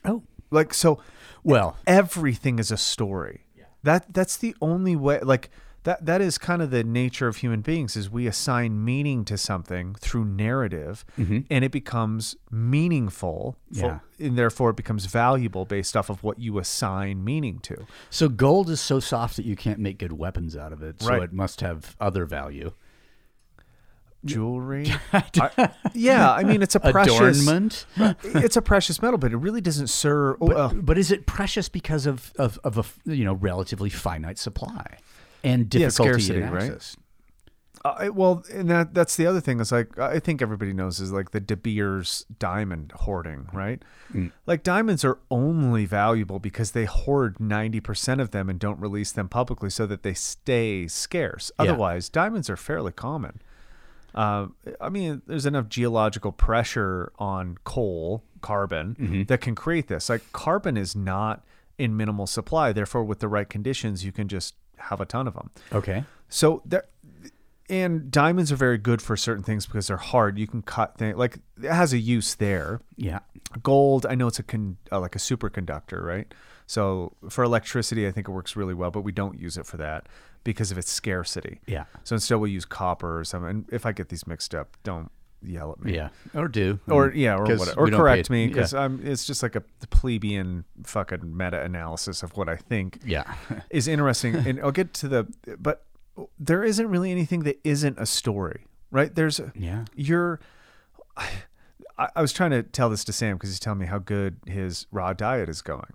Oh, Like so, well, everything is a story. That that's the only way like that that is kind of the nature of human beings is we assign meaning to something through narrative and it becomes meaningful for, and therefore it becomes valuable based off of what you assign meaning to. so gold is so soft that you can't make good weapons out of it. So Right. it must have other value. Jewelry. (laughs) I- yeah, I mean it's a precious Adornment. (laughs) it's a precious metal, but it really doesn't serve But, uh, but is it precious because of, of, of a you know relatively finite supply and Yeah, difficulty scarcity, in right? access? Uh, well, and that that's the other thing. Is like I think everybody knows is like the De Beers diamond hoarding, right? Mm. Like diamonds are only valuable because they hoard ninety percent of them and don't release them publicly so that they stay scarce. Yeah. Otherwise, diamonds are fairly common. Uh, I mean, there's enough geological pressure on coal, carbon, Mm-hmm. that can create this. Like carbon is not in minimal supply. Therefore, with the right conditions, you can just have a ton of them. Okay. So there, and diamonds are very good for certain things because they're hard. You can cut things like it has a use there. Yeah. Gold, I know it's a con, uh, like a superconductor, right? So for electricity, I think it works really well, but we don't use it for that because of its scarcity. Yeah. So instead, we'll use copper or something. And if I get these mixed up, don't yell at me. Yeah. Or do. Or yeah, or whatever, or correct me because yeah. I'm. It's just like a plebeian fucking meta analysis of what I think Yeah. (laughs) is interesting and I'll get to the but there isn't really anything that isn't a story right there's Yeah. you're I, I was trying to tell this to Sam because he's telling me how good his raw diet is going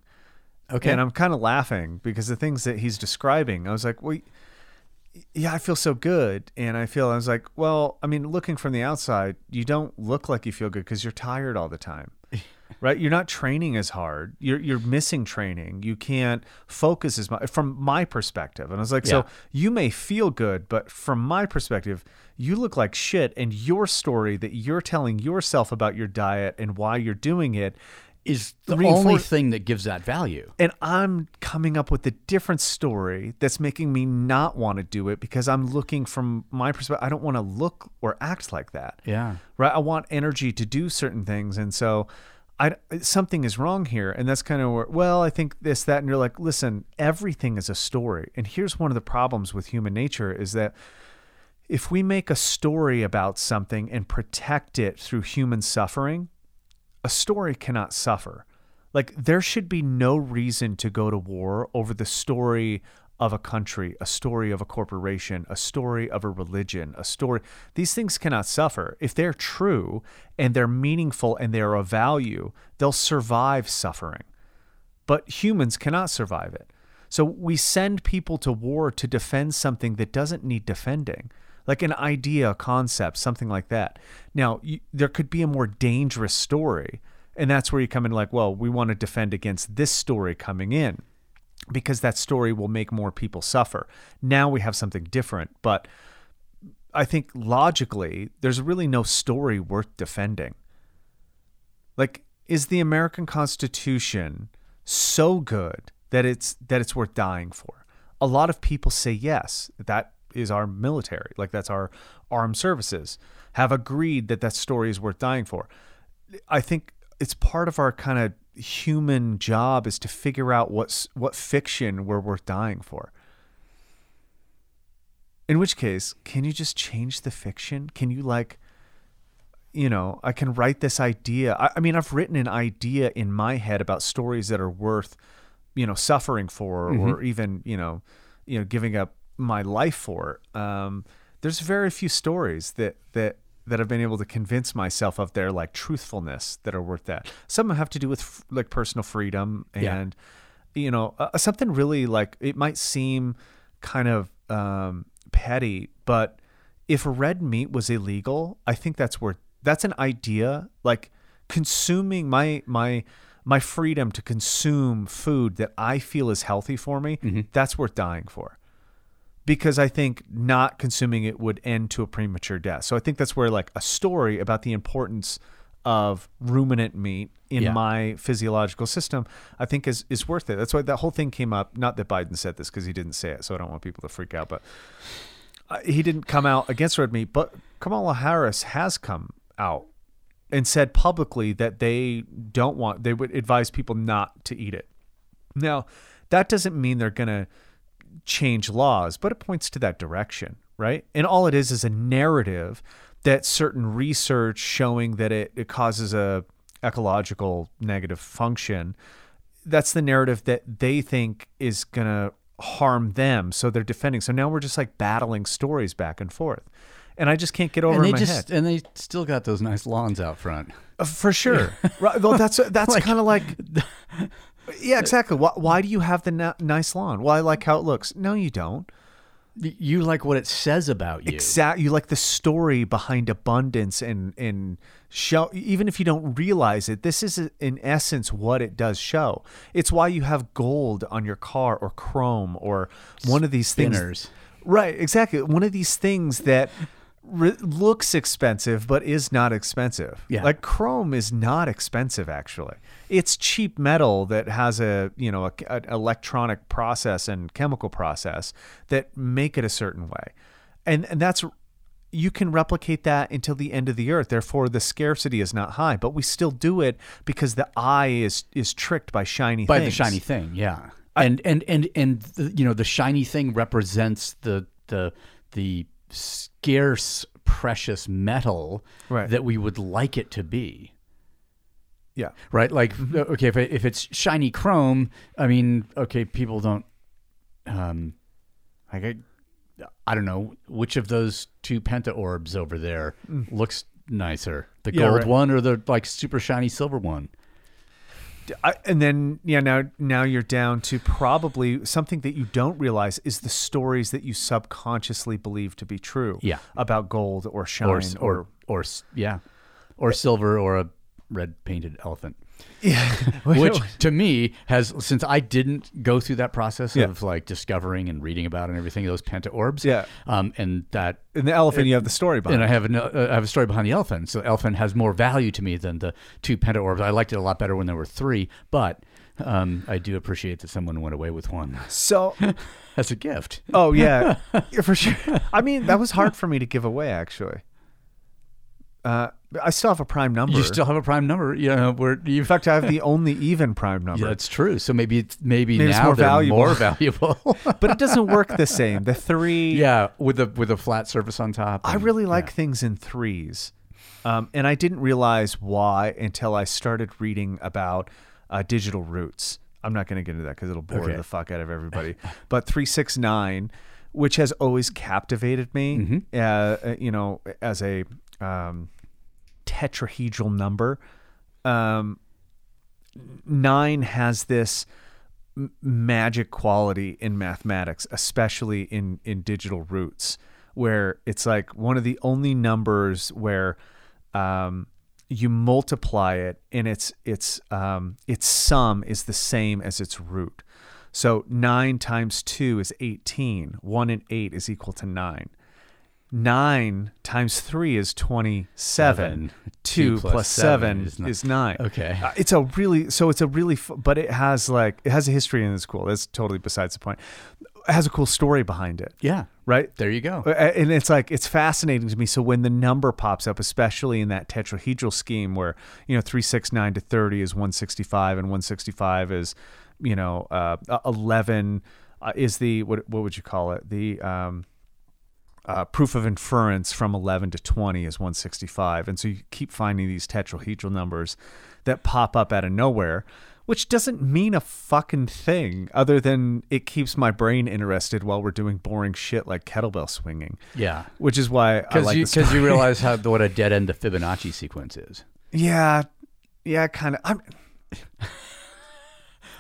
Okay. And I'm kind of laughing because the things that he's describing, I was like, well, yeah, I feel so good. And I feel, I was like, well, I mean, looking from the outside, you don't look like you feel good because you're tired all the time. (laughs) Right, you're not training as hard. You're you're missing training. You can't focus as much from my perspective. And I was like, Yeah. so you may feel good, but from my perspective, you look like shit. And your story that you're telling yourself about your diet and why you're doing it Is the Reinforce- only thing that gives that value. and I'm coming up with a different story that's making me not want to do it because I'm looking from my perspective. I don't want to look or act like that. Yeah. Right. I want energy to do certain things. And so I, something is wrong here. And that's kind of where, well, I think this, that. And you're like, listen, everything is a story. And here's one of the problems with human nature is that if we make a story about something and protect it through human suffering, a story cannot suffer. Like there should be no reason to go to war over the story of a country, a story of a corporation, a story of a religion, a story. These things cannot suffer. If they're true and they're meaningful and they're of value, they'll survive suffering. But humans cannot survive it. So we send people to war to defend something that doesn't need defending, like an idea, a concept, something like that. Now, you, there could be a more dangerous story. And that's where you come in like, well, we want to defend against this story coming in because that story will make more people suffer. Now we have something different. But I think logically, there's really no story worth defending. Like, is the American Constitution so good that it's that it's worth dying for? A lot of people say yes. That is our military, like that's our armed services, have agreed that that story is worth dying for. I think it's part of our kind of human job is to figure out what's what fiction we're worth dying for. In which case, can you just change the fiction? Can you like you know, I can write this idea. I, I mean, I've written an idea in my head about stories that are worth, you know, suffering for, or mm-hmm. even, you know, you know, giving up my life for. Um, there's very few stories that that that I've been able to convince myself of their like truthfulness that are worth that. Some have to do with like personal freedom Yeah. and, you know, uh, something really like it might seem kind of um, petty, but if red meat was illegal, I think that's worth that's an idea like consuming my my my freedom to consume food that I feel is healthy for me, that's worth dying for. Because I think not consuming it would end to a premature death. So I think that's where like a story about the importance of ruminant meat in Yeah. my physiological system, I think is is worth it. That's why that whole thing came up. Not that Biden said this because he didn't say it, so I don't want people to freak out. But uh, he didn't come out against red meat, but Kamala Harris has come out and said publicly that they don't want they would advise people not to eat it. Now, that doesn't mean they're going to change laws, but it points to that direction, right? And all it is is a narrative that certain research showing that it, it causes a ecological negative function. That's the narrative that they think is going to harm them, so they're defending. So now we're just like battling stories back and forth. And I just can't get over and in my just head. and they still got those nice lawns out front. Uh, For sure. (laughs) right. Well, that's that's Like- kind of like. (laughs) Yeah, exactly. Why, why do you have the na- nice lawn? Well, I like how it looks. No, you don't. You like what it says about you. Exact. You like the story behind abundance and and show. Even if you don't realize it, this is in essence what it does show. It's why you have gold on your car or chrome or one of these things. Right. Exactly. One of these things that. Re- looks expensive but is not expensive Yeah. like chrome is not expensive actually it's cheap metal that has a you know a, an electronic process and chemical process that make it a certain way and and that's you can replicate that until the end of the earth therefore the scarcity is not high but we still do it because the eye is is tricked by shiny by things. the shiny thing, yeah. and and and and the, you know the shiny thing represents the the the scarce precious metal Right. that we would like it to be. Yeah Right? Like okay, if it, if it's shiny chrome, I mean, okay, people don't um like I, I don't know which of those two penta orbs over there looks nicer. The Mm. Yeah, gold right. one or the like super shiny silver one? I, and then yeah, now now you're down to probably something that you don't realize is the stories that you subconsciously believe to be true. Yeah. about gold or shine or or or s- yeah, or silver or a red painted elephant. yeah, (laughs) Which to me has since I didn't go through that process Yeah. of like discovering and reading about and everything those penta orbs. Yeah. Um, and that in the elephant you have the story behind. and I have an, uh, I have a story behind the elephant. So elephant has more value to me than the two penta orbs. I liked it a lot better when there were three, but um, I do appreciate that someone went away with one so (laughs) as a gift. oh (laughs) yeah, for sure. I mean that was hard for me to give away actually. Uh, I still have a prime number. You still have a prime number, you know. Where you in fact, I have the only even prime number. Yeah, that's true. So maybe it's maybe, Maybe it's now more they're valuable. more valuable. (laughs) (laughs) but it doesn't work the same. The three. yeah, with a with a flat surface on top. I really like yeah. things in threes. Um, and I didn't realize why until I started reading about uh, digital roots. I'm not going to get into that because it'll bore Okay. the fuck out of everybody. (laughs) but 369, which has always captivated me, Mm-hmm. uh, uh, you know, as a um, tetrahedral number. Um, nine has this m- magic quality in mathematics, especially in in digital roots, where it's like one of the only numbers where um, you multiply it and its its um, its sum is the same as its root. So nine times two is eighteen. One and eight is equal to nine. Nine times three is twenty-seven. Seven. Two Two plus plus seven seven is is nine. Okay. Uh, it's a really so it's a really f- but it has like it has a history and it's cool. That's totally besides the point. It has a cool story behind it, Yeah, right? there you go. Uh, And it's like it's fascinating to me. So when the number pops up, especially in that tetrahedral scheme, where you know three six nine to thirty is one sixty five, and one sixty five is you know uh, eleven uh, is the what what would you call it the um, uh, proof of inference from 11 to 20 is 165. And so you keep finding these tetrahedral numbers that pop up out of nowhere, which doesn't mean a fucking thing other than it keeps my brain interested while we're doing boring shit like kettlebell swinging. Yeah, Which is why I because like because you realize how (laughs) what a dead end the Fibonacci sequence is, yeah, yeah, kind of. I'm. (laughs)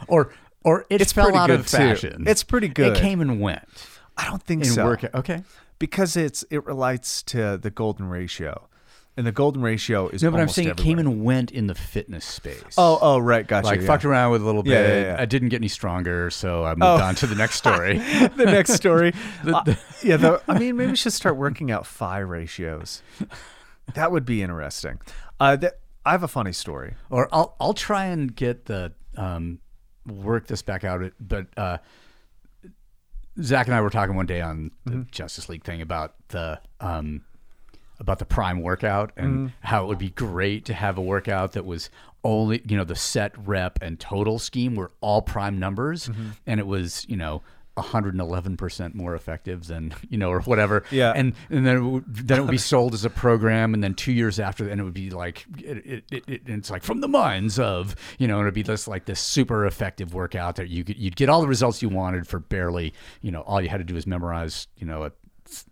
or or it It's fell pretty out good of too. fashion. It's pretty good. It came and went I don't think in so. work. Okay, because it's it relates to the golden ratio, and the golden ratio is no, but I'm saying it came and went in the fitness space. Oh, oh, right, gotcha. like yeah. fucked around with a little bit. Yeah, yeah, yeah. I didn't get any stronger, so I moved Oh. on to the next (laughs) story. the next story. (laughs) Uh, yeah, the, I mean, maybe we should start working out phi ratios. That would be interesting. Uh, that, I have a funny story. or I'll I'll try and get the um work this back out. But uh, Zach and I were talking one day on the Mm-hmm. Justice League thing about the um about the prime workout and Mm-hmm. how it would be great to have a workout that was only you know the set rep and total scheme were all prime numbers Mm-hmm. and it was you know 111% more effective than you know or whatever Yeah. and and then it would, then it would be (laughs) sold as a program and then 2 years after then it would be like it, it, it, it- it's like from the minds of you know and it'd be this like this super effective workout that you could you'd get all the results you wanted for barely you know all you had to do was memorize you know a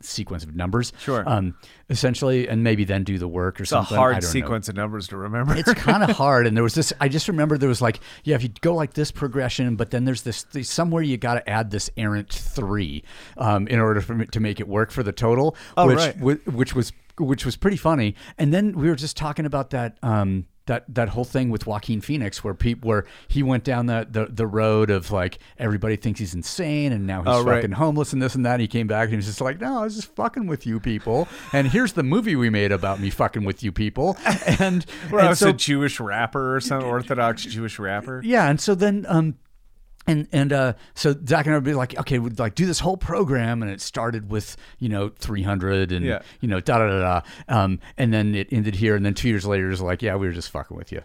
sequence of numbers Sure. um essentially and maybe then do the work or It's a something I hard don't know sequence of numbers to remember. it's kind of (laughs) hard. And there was this, I just remember there was like, yeah, if you go like this progression, but then there's this, somewhere you got to add this errant three um, in order for, it to make it work for the total, Oh, which, right. whi- which was, which was pretty funny. And then we were just talking about that, um, that, that whole thing with Joaquin Phoenix where people where he went down the, the, the road of like everybody thinks he's insane and now he's Oh, right. fucking homeless and this and that. And he came back and he was just like, no, I was just fucking with you people. And here's the movie we made about me fucking with you people. (laughs) And, Where I was so a Jewish rapper or some Orthodox Jewish rapper. yeah, and so then um and and uh so Zach and I would be like, okay, we'd like do this whole program and it started with, you know, three hundred and Yeah. you know, da da da da. Um and then it ended here and then two years later it was like, yeah, we were just fucking with you.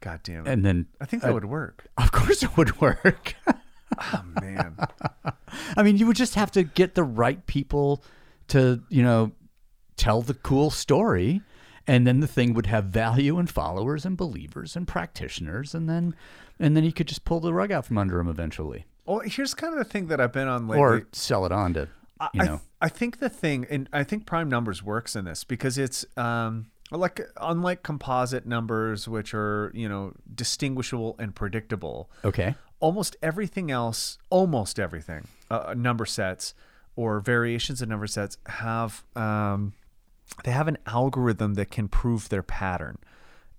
God damn it. And then I think that would work. of course it would work. (laughs) Oh, man. I mean, you would just have to get the right people to, you know, tell the cool story. And then the thing would have value and followers and believers and practitioners, and then, and then you could just pull the rug out from under him eventually, well, here's kind of the thing that I've been on lately. or sell it on to, you I, know, I think the thing, and I think prime numbers works in this because it's um, like unlike composite numbers which are you know distinguishable and predictable Okay. almost everything else almost everything uh, number sets or variations of number sets have um, they have an algorithm that can prove their pattern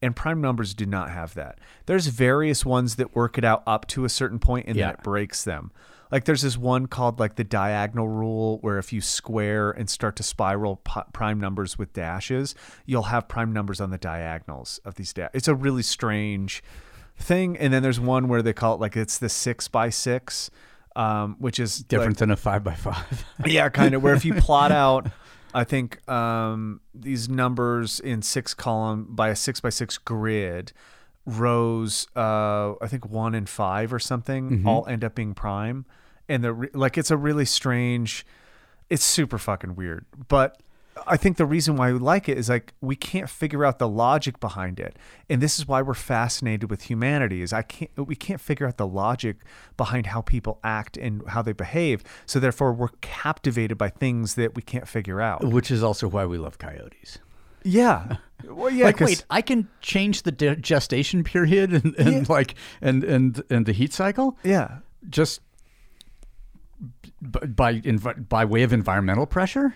and prime numbers do not have that there's various ones that work it out up to a certain point and Yeah. then it breaks them like there's this one called like the diagonal rule where if you square and start to spiral p- prime numbers with dashes you'll have prime numbers on the diagonals of these da- it's a really strange thing and then there's one where they call it like it's the six by six um, which is like- Different than a five by five. yeah, kind of. Where if you (laughs) plot out, I think um, these numbers in six column by a six by six grid, rows, uh, I think one and five or something, all end up being prime, and the like it's a really strange. It's super fucking weird, but. I think the reason why we like it is like we can't figure out the logic behind it, and this is why we're fascinated with humanity. Is I can't we can't figure out the logic behind how people act and how they behave, so therefore we're captivated by things that we can't figure out. Which is also why we love coyotes. Yeah, (laughs) well, yeah. like, wait, I can change the de- gestation period and, and Yeah. like and and and the heat cycle yeah, just b- by envi- by way of environmental pressure.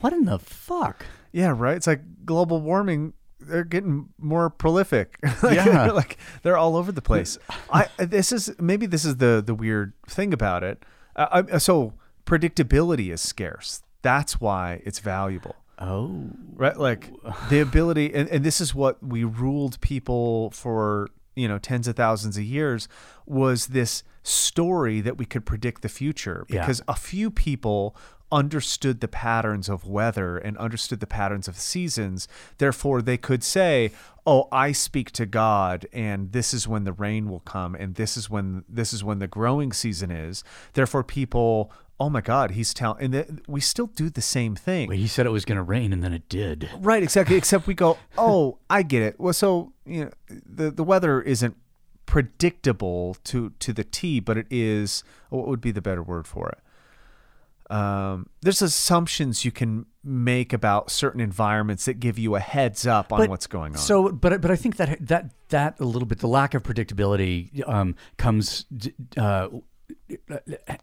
What in the fuck? yeah, right. It's like global warming. They're getting more prolific. (laughs) Like, Yeah. they're (laughs) like they're all over the place. (laughs) I this is maybe this is the the weird thing about it. Uh, I, so predictability is scarce. That's why it's valuable. Oh, right like the ability and, and this is what we ruled people for you know tens of thousands of years was this story that we could predict the future Yeah. because a few people understood the patterns of weather and understood the patterns of seasons therefore they could say oh i speak to god and this is when the rain will come and this is when this is when the growing season is therefore people oh my god he's telling and th- we still do the same thing wait, he said it was going to rain and then it did. Right, exactly. (laughs) Except we go, oh, I get it. Well, so you know, the the weather isn't predictable to to the T, but it is. What would be the better word for it? Um, there's assumptions you can make about certain environments that give you a heads up on But- what's going on. So, but but I think that that that a little bit the lack of predictability um, comes uh,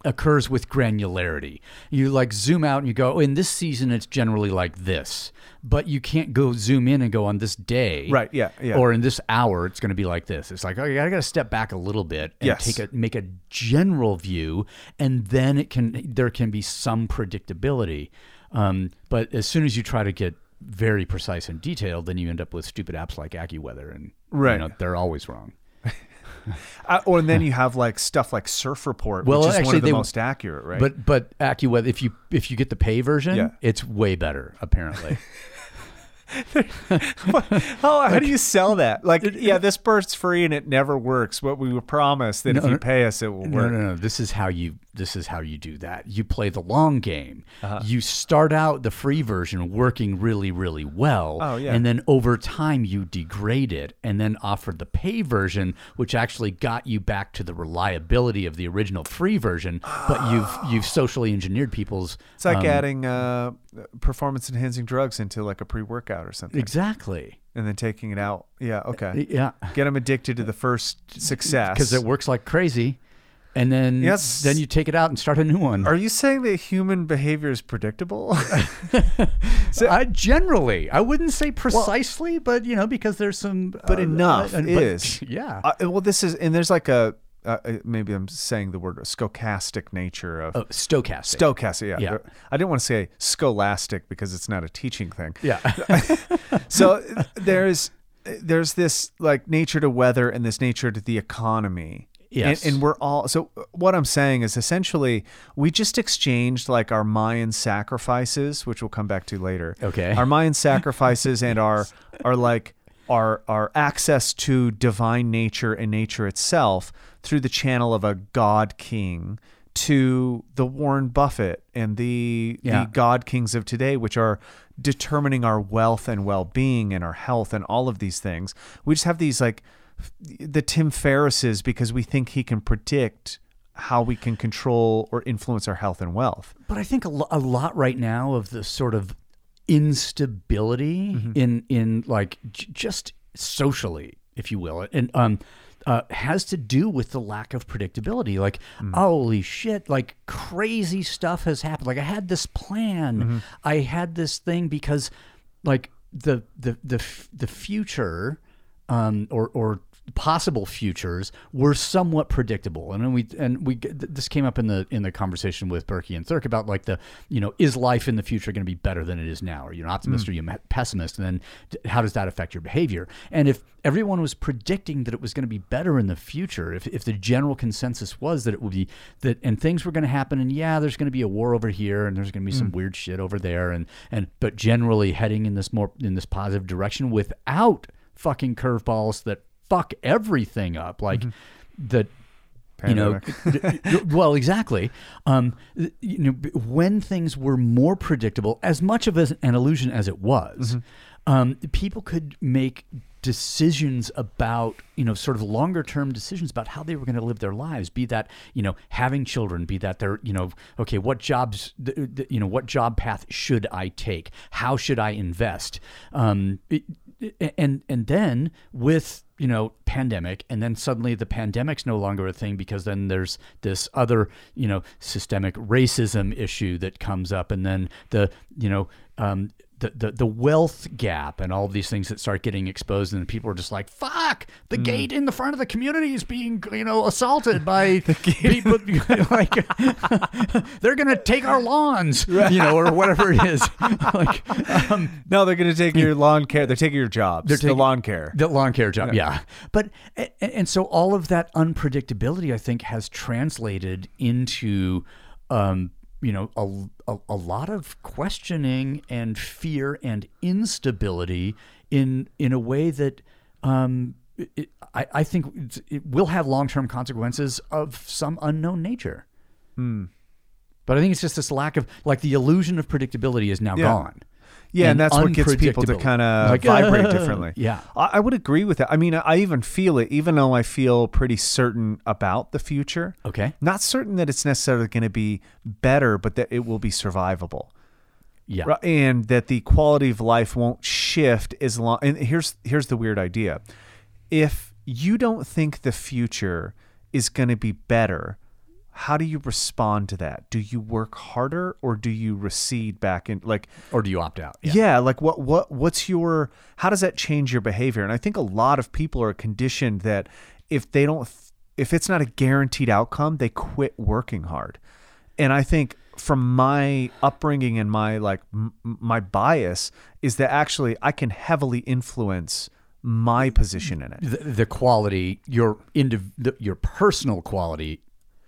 occurs with granularity. You like zoom out and you go, oh, in this season it's generally like this, but you can't go zoom in and go on this day, Right, yeah, yeah. or in this hour it's going to be like this. It's like, oh, I got to step back a little bit and Yes. take a make a general view, and then it can there can be some predictability. Um, but as soon as you try to get very precise and detailed, then you end up with stupid apps like AccuWeather, and Right. you know, they're always wrong. (laughs) Uh, or and then you have like stuff like Surf Report, Well, which is one actually, of the they- most accurate, right? But but AccuWeather, if you if you get the pay version, Yeah. it's way better apparently. (laughs) oh, how do you sell that? Like, yeah, this bird's free and it never works. What we were promised that if you pay us, it will No, work. no, no. This is how you. This is how you do that. You play the long game. Uh-huh. You start out the free version working really, really well. Oh, yeah. And then over time you degrade it, and then offer the pay version, which actually got you back to the reliability of the original free version. But you've you've socially engineered people's. It's like um, adding uh, performance enhancing drugs into like a pre workout or something, exactly. and then taking it out. Yeah, okay. Yeah. Get them addicted to the first success. Because it works like crazy, and then Yes. then you take it out and start a new one. Are you saying that human behavior is predictable? (laughs) (laughs) I generally, I wouldn't say precisely, but you know, because there's some, but uh, enough uh, but- is. (laughs) yeah. Uh, well, this is, and there's like a, uh, uh, maybe I'm saying the word stochastic nature of. oh, stochastic. Stochastic, yeah. Yeah. I didn't want to say scholastic because it's not a teaching thing. yeah. so there's there's this like nature to weather and this nature to the economy. Yes. And, and we're all so uh, what I'm saying is essentially we just exchanged like our Mayan sacrifices, which we'll come back to later. Okay. Our Mayan (laughs) sacrifices and our our like our our access to divine nature and nature itself through the channel of a god king to the Warren Buffett and the Yeah. the god kings of today, which are determining our wealth and well being and our health and all of these things. We just have these like the Tim Ferrisses because we think he can predict how we can control or influence our health and wealth. but I think a, lo- a lot right now of the sort of instability in in like j- just socially, if you will, and um. Uh, has to do with the lack of predictability. Like, holy shit! Like crazy stuff has happened. Like I had this plan, I had this thing because, like the the the the future, um, or or possible futures were somewhat predictable. And then we and we this came up in the in the conversation with Berkey and Thurk about like the you know is life in the future going to be better than it is now? Are you an optimist? Or are you a pessimist? And then how does that affect your behavior? And if everyone was predicting that it was going to be better in the future if, if the general consensus was that it would be that and things were going to happen and yeah there's going to be a war over here and there's going to be some hmm. weird shit over there and and but generally heading in this more in this positive direction without fucking curveballs that fuck everything up. Like that you know (laughs) well exactly. Um you know when things were more predictable as much of an illusion as it was um people could make decisions about you know sort of longer term decisions about how they were going to live their lives be that you know having children be that they're you know okay what jobs you know what job path should i take? How should i invest? Um and and then with you know pandemic and then suddenly the pandemic's no longer a thing because then there's this other you know systemic racism issue that comes up. And then the you know um the, the, the wealth gap and all of these things that start getting exposed and people are just like fuck the gate in the front of the community is being you know assaulted (laughs) by people (laughs) (laughs) like they're gonna take our lawns you know or whatever it is like um, No, they're going to take your lawn care. They're taking your jobs. They're taking- the lawn care. The lawn care job, yeah. But and, and so all of that unpredictability, I think, has translated into, um, you know, a, a, a lot of questioning and fear and instability in in a way that. Um, it, I, I think it will have long term consequences of some unknown nature. But I think it's just this lack of like the illusion of predictability is now Yeah. gone. Yeah, and, that's what gets people to kind of (laughs) Like, vibrate (laughs) differently. Yeah. I, I would agree with that. I mean, I even feel it, even though I feel pretty certain about the future. Okay. Not certain that it's necessarily going to be better, but that it will be survivable. Yeah. Right, and that the quality of life won't shift as long and here's here's the weird idea if you don't think the future is going to be better how do you respond to that do you work harder or do you recede back in like Or do you opt out? yeah. like what what what's your how does that change your behavior and i think a lot of people are conditioned that if they don't if it's not a guaranteed outcome they quit working hard and i think from my upbringing and my like m- my bias is that actually i can heavily influence my position in it the, the quality, your indiv- the, your personal quality,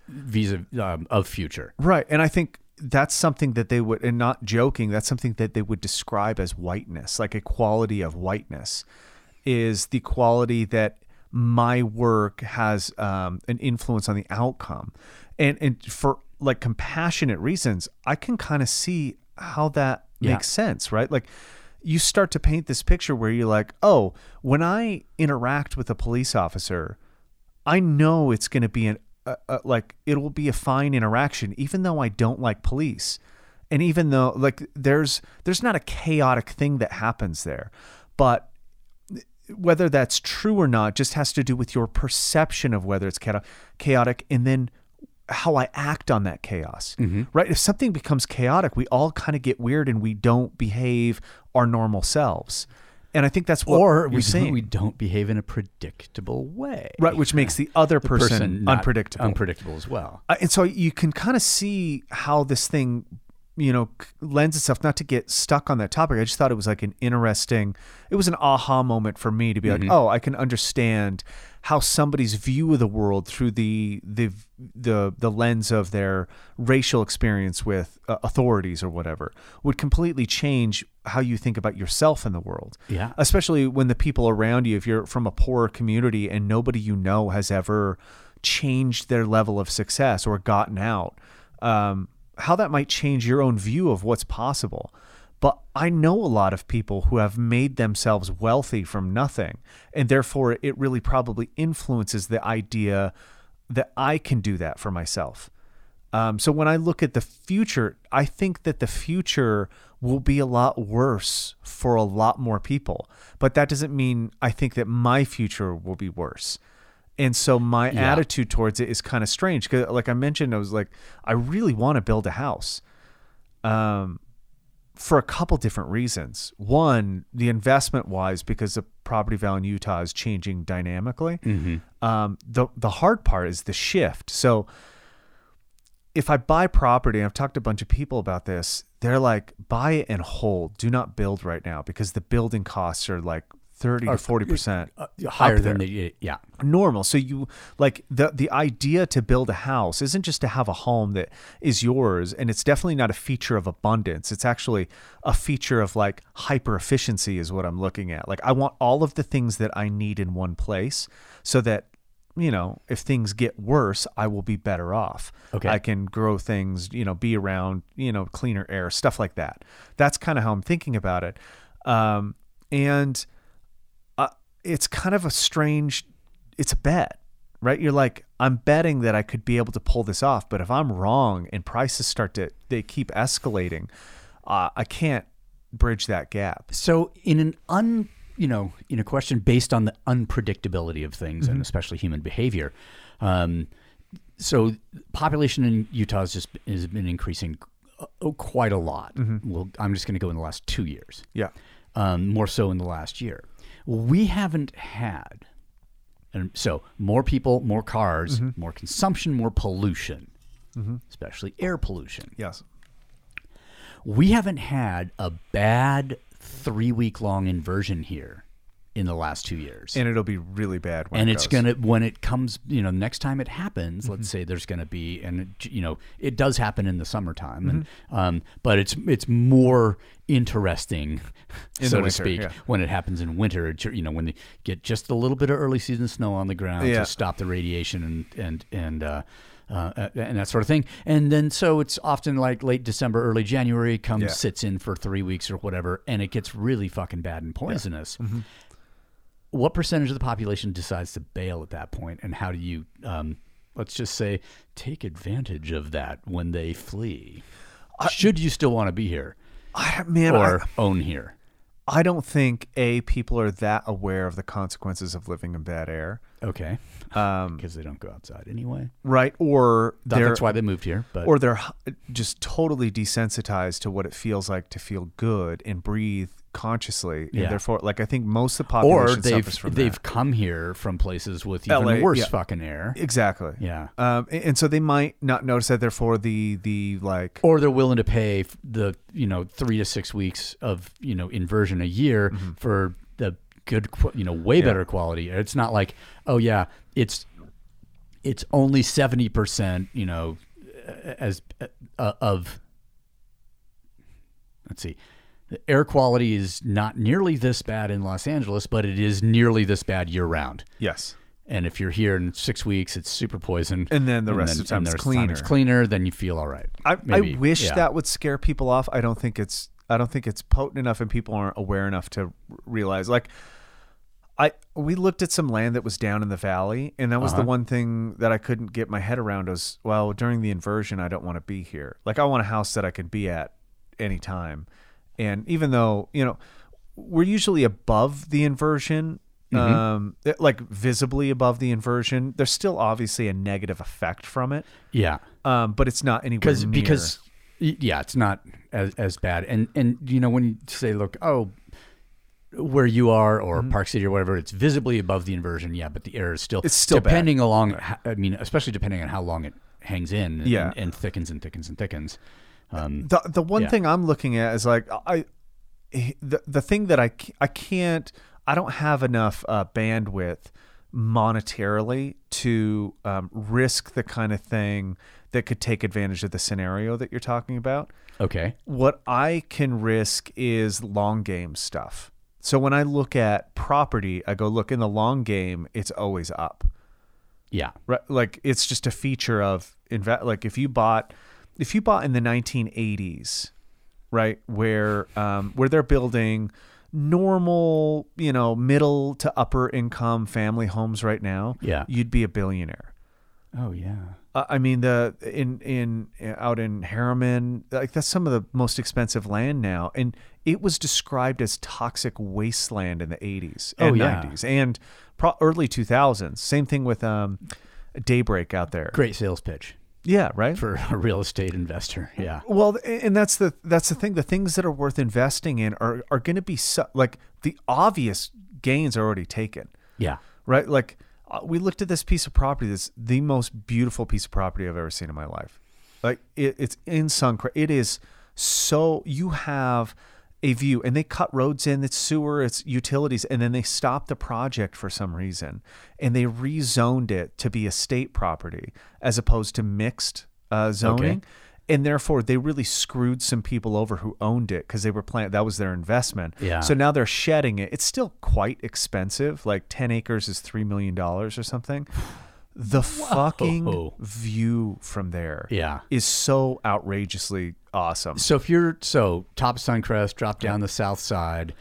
vis um, of future. Right. And I think that's something that they would, and not joking, that's something that they would describe as whiteness, like a quality of whiteness is the quality that my work has um, an influence on the outcome. And, and for like compassionate reasons, I can kind of see how that Yeah. makes sense, right? Like, you start to paint this picture where you're like, oh, when I interact with a police officer, I know it's going to be an a, a, like it will be a fine interaction, even though I don't like police, and even though like there's there's not a chaotic thing that happens there, but whether that's true or not just has to do with your perception of whether it's chao- chaotic and then how I act on that chaos. Mm-hmm. Right? If something becomes chaotic, we all kind of get weird and we don't behave our normal selves. And I think that's what or we, saying. we don't behave in a predictable way. right, which makes the other The person, not unpredictable. Unpredictable as well. Uh, and so you can kind of see how this thing you know lends itself not to get stuck on that topic i just thought it was like an interesting it was an aha moment for me to be like oh i can understand how somebody's view of the world through the the the the lens of their racial experience with uh, authorities or whatever would completely change how you think about yourself in the world Yeah. especially when the people around you if you're from a poorer community and nobody you know has ever changed their level of success or gotten out um, how that might change your own view of what's possible but i know a lot of people who have made themselves wealthy from nothing and therefore it really probably influences the idea that i can do that for myself Um, so when I look at the future, I think that the future will be a lot worse for a lot more people. But that doesn't mean I think that my future will be worse. And so my Yeah. attitude towards it is kind of strange because, like I mentioned, I was like, I really want to build a house. Um, for a couple different reasons. One, the investment wise, because the property value in Utah is changing dynamically. Um, the the hard part is the shift. So if I buy property, and I've talked to a bunch of people about this, they're like, buy it and hold. Do not build right now because the building costs are like thirty to forty percent Uh, higher than the yeah. normal. So you like the the idea to build a house isn't just to have a home that is yours, and it's definitely not a feature of abundance. It's actually a feature of like hyper efficiency is what I'm looking at. Like I want all of the things that I need in one place, so that you know if things get worse, I will be better off. Okay. I can grow things, you know, be around, you know, cleaner air, stuff like that. That's kind of how I'm thinking about it. Um, and it's kind of a strange it's a bet right you're like i'm betting that i could be able to pull this off but if i'm wrong and prices start to they keep escalating uh, i can't bridge that gap So in an un you know in a question based on the unpredictability of things and especially human behavior, um, so population in Utah has just has been increasing uh, quite a lot. Well, I'm just going to go in the last two years. yeah um, more so in the last year. We haven't had, and so more people, more cars, mm-hmm. more consumption, more pollution, mm-hmm. especially air pollution. yes. We haven't had a bad three week long inversion here in the last two years. and it'll be really bad when and it it's gonna when it comes you know next time it happens let's say there's gonna be and it, you know it does happen in the summertime and um but it's it's more interesting (laughs) In so the to speak yeah. when it happens in winter you know when they get just a little bit of early season snow on the ground Yeah. to stop the radiation and and and uh uh, and that sort of thing, and then so it's often like late December, early January comes, Yeah. sits in for three weeks or whatever, and it gets really fucking bad and poisonous Mm-hmm. What percentage of the population decides to bail at that point and how do you um, let's just say take advantage of that when they flee? Should you still want to be here? I, man or I, own here? I don't think a people are that aware of the consequences of living in bad air. Okay. Um, because they don't go outside anyway. right or that's why they moved here but or they're just totally desensitized to what it feels like to feel good and breathe consciously Yeah. and therefore like i think most of the or they've they've that. come here from places with even LA, worse yeah. fucking air exactly yeah um, and, and so they might not notice that therefore the the like or they're willing to pay the you know three to six weeks of you know inversion a year Mm-hmm. for the good you know way better quality it's not like oh yeah it's it's only 70% you know as uh, of let's see the air quality is not nearly this bad in Los Angeles but it is nearly this bad year round yes and if you're here in six weeks, it's super poison. And then the rest of the time it's the of time it's cleaner. cleaner, then you feel all right. I, Maybe. I wish Yeah. that would scare people off i don't think it's i don't think it's potent enough and people aren't aware enough to realize like I we looked at some land that was down in the valley, and that was the Uh-huh. one thing that I couldn't get my head around. Was well during the inversion, I don't want to be here. Like I want a house that I can be at anytime, and even though you know we're usually above the inversion, Mm-hmm. um, like visibly above the inversion, there's still obviously a negative effect from it, Yeah. um, but it's not anywhere because near. because yeah, it's not as as bad. And and you know when you say look, oh, where you are or Mm-hmm. Park City or whatever, it's visibly above the inversion. Yeah, but the air is still It's still bad. depending along. I mean, especially depending on how long it hangs in. And, Yeah. and, thickens and thickens and thickens. Um, the the one Yeah. thing I'm looking at is like I the the thing that I I can't I don't have enough uh, bandwidth monetarily to um, risk the kind of thing that could take advantage of the scenario that you're talking about. okay. What I can risk is long game stuff. So when I look at property, I go look in the long game, it's always up Yeah. right like it's just a feature of invest like if you bought if you bought in the 1980s right where um where they're building normal you know middle to upper income family homes right now Yeah. you'd be a billionaire Oh yeah. Uh, I mean the in in out in Herriman, like that's some of the most expensive land now, and it was described as toxic wasteland in the 80s Oh, and yeah. 90s and pro- early 2000s. Same thing with um, Daybreak out there. Great sales pitch Yeah, right. for a real estate investor. Yeah. Well, and that's the that's the thing. The things that are worth investing in are are going to be so, like the obvious gains are already taken. Yeah. right? Like uh, we looked at this piece of property. That's the most beautiful piece of property I've ever seen in my life. Like it, it's in Suncre. It is so you have a view, and they cut roads in. It's sewer, it's utilities, and then they stopped the project for some reason, and they rezoned it to be estate property as opposed to mixed uh, zoning. And therefore, they really screwed some people over who owned it because they were planning. That was their investment. Yeah. So now they're shedding it. It's still quite expensive. Like 10 acres is $3 million or something. The fucking view from there Yeah. is so outrageously awesome. So if you're so top Suncrest, drop down the south side,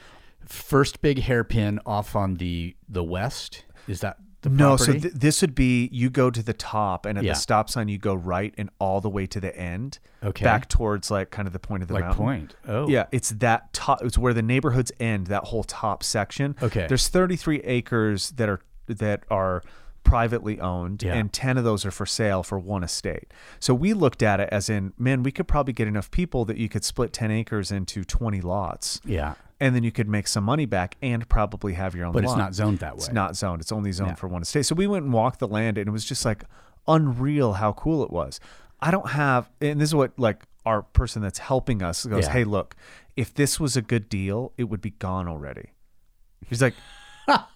first big hairpin off on the the west. Is that the No, so th- this would be you go to the top, and at Yeah. the stop sign, you go right and all the way to the end, Okay. back towards like kind of the point of the like mountain. point. Oh, Yeah, it's that top. It's where the neighborhoods end. That whole top section. Okay. There's 33 acres that are that are privately owned, Yeah. and 10 of those are for sale for one estate. So we looked at it as in, man, we could probably get enough people that you could split 10 acres into 20 lots, Yeah. and then you could make some money back and probably have your own. But it's not zoned that way. It's not zoned. It's only zoned Yeah. for one estate. So we went and walked the land, and it was just like unreal how cool it was. I don't have, and this is what like our person that's helping us goes, Yeah. "Hey, look, if this was a good deal, it would be gone already." He's like. (laughs)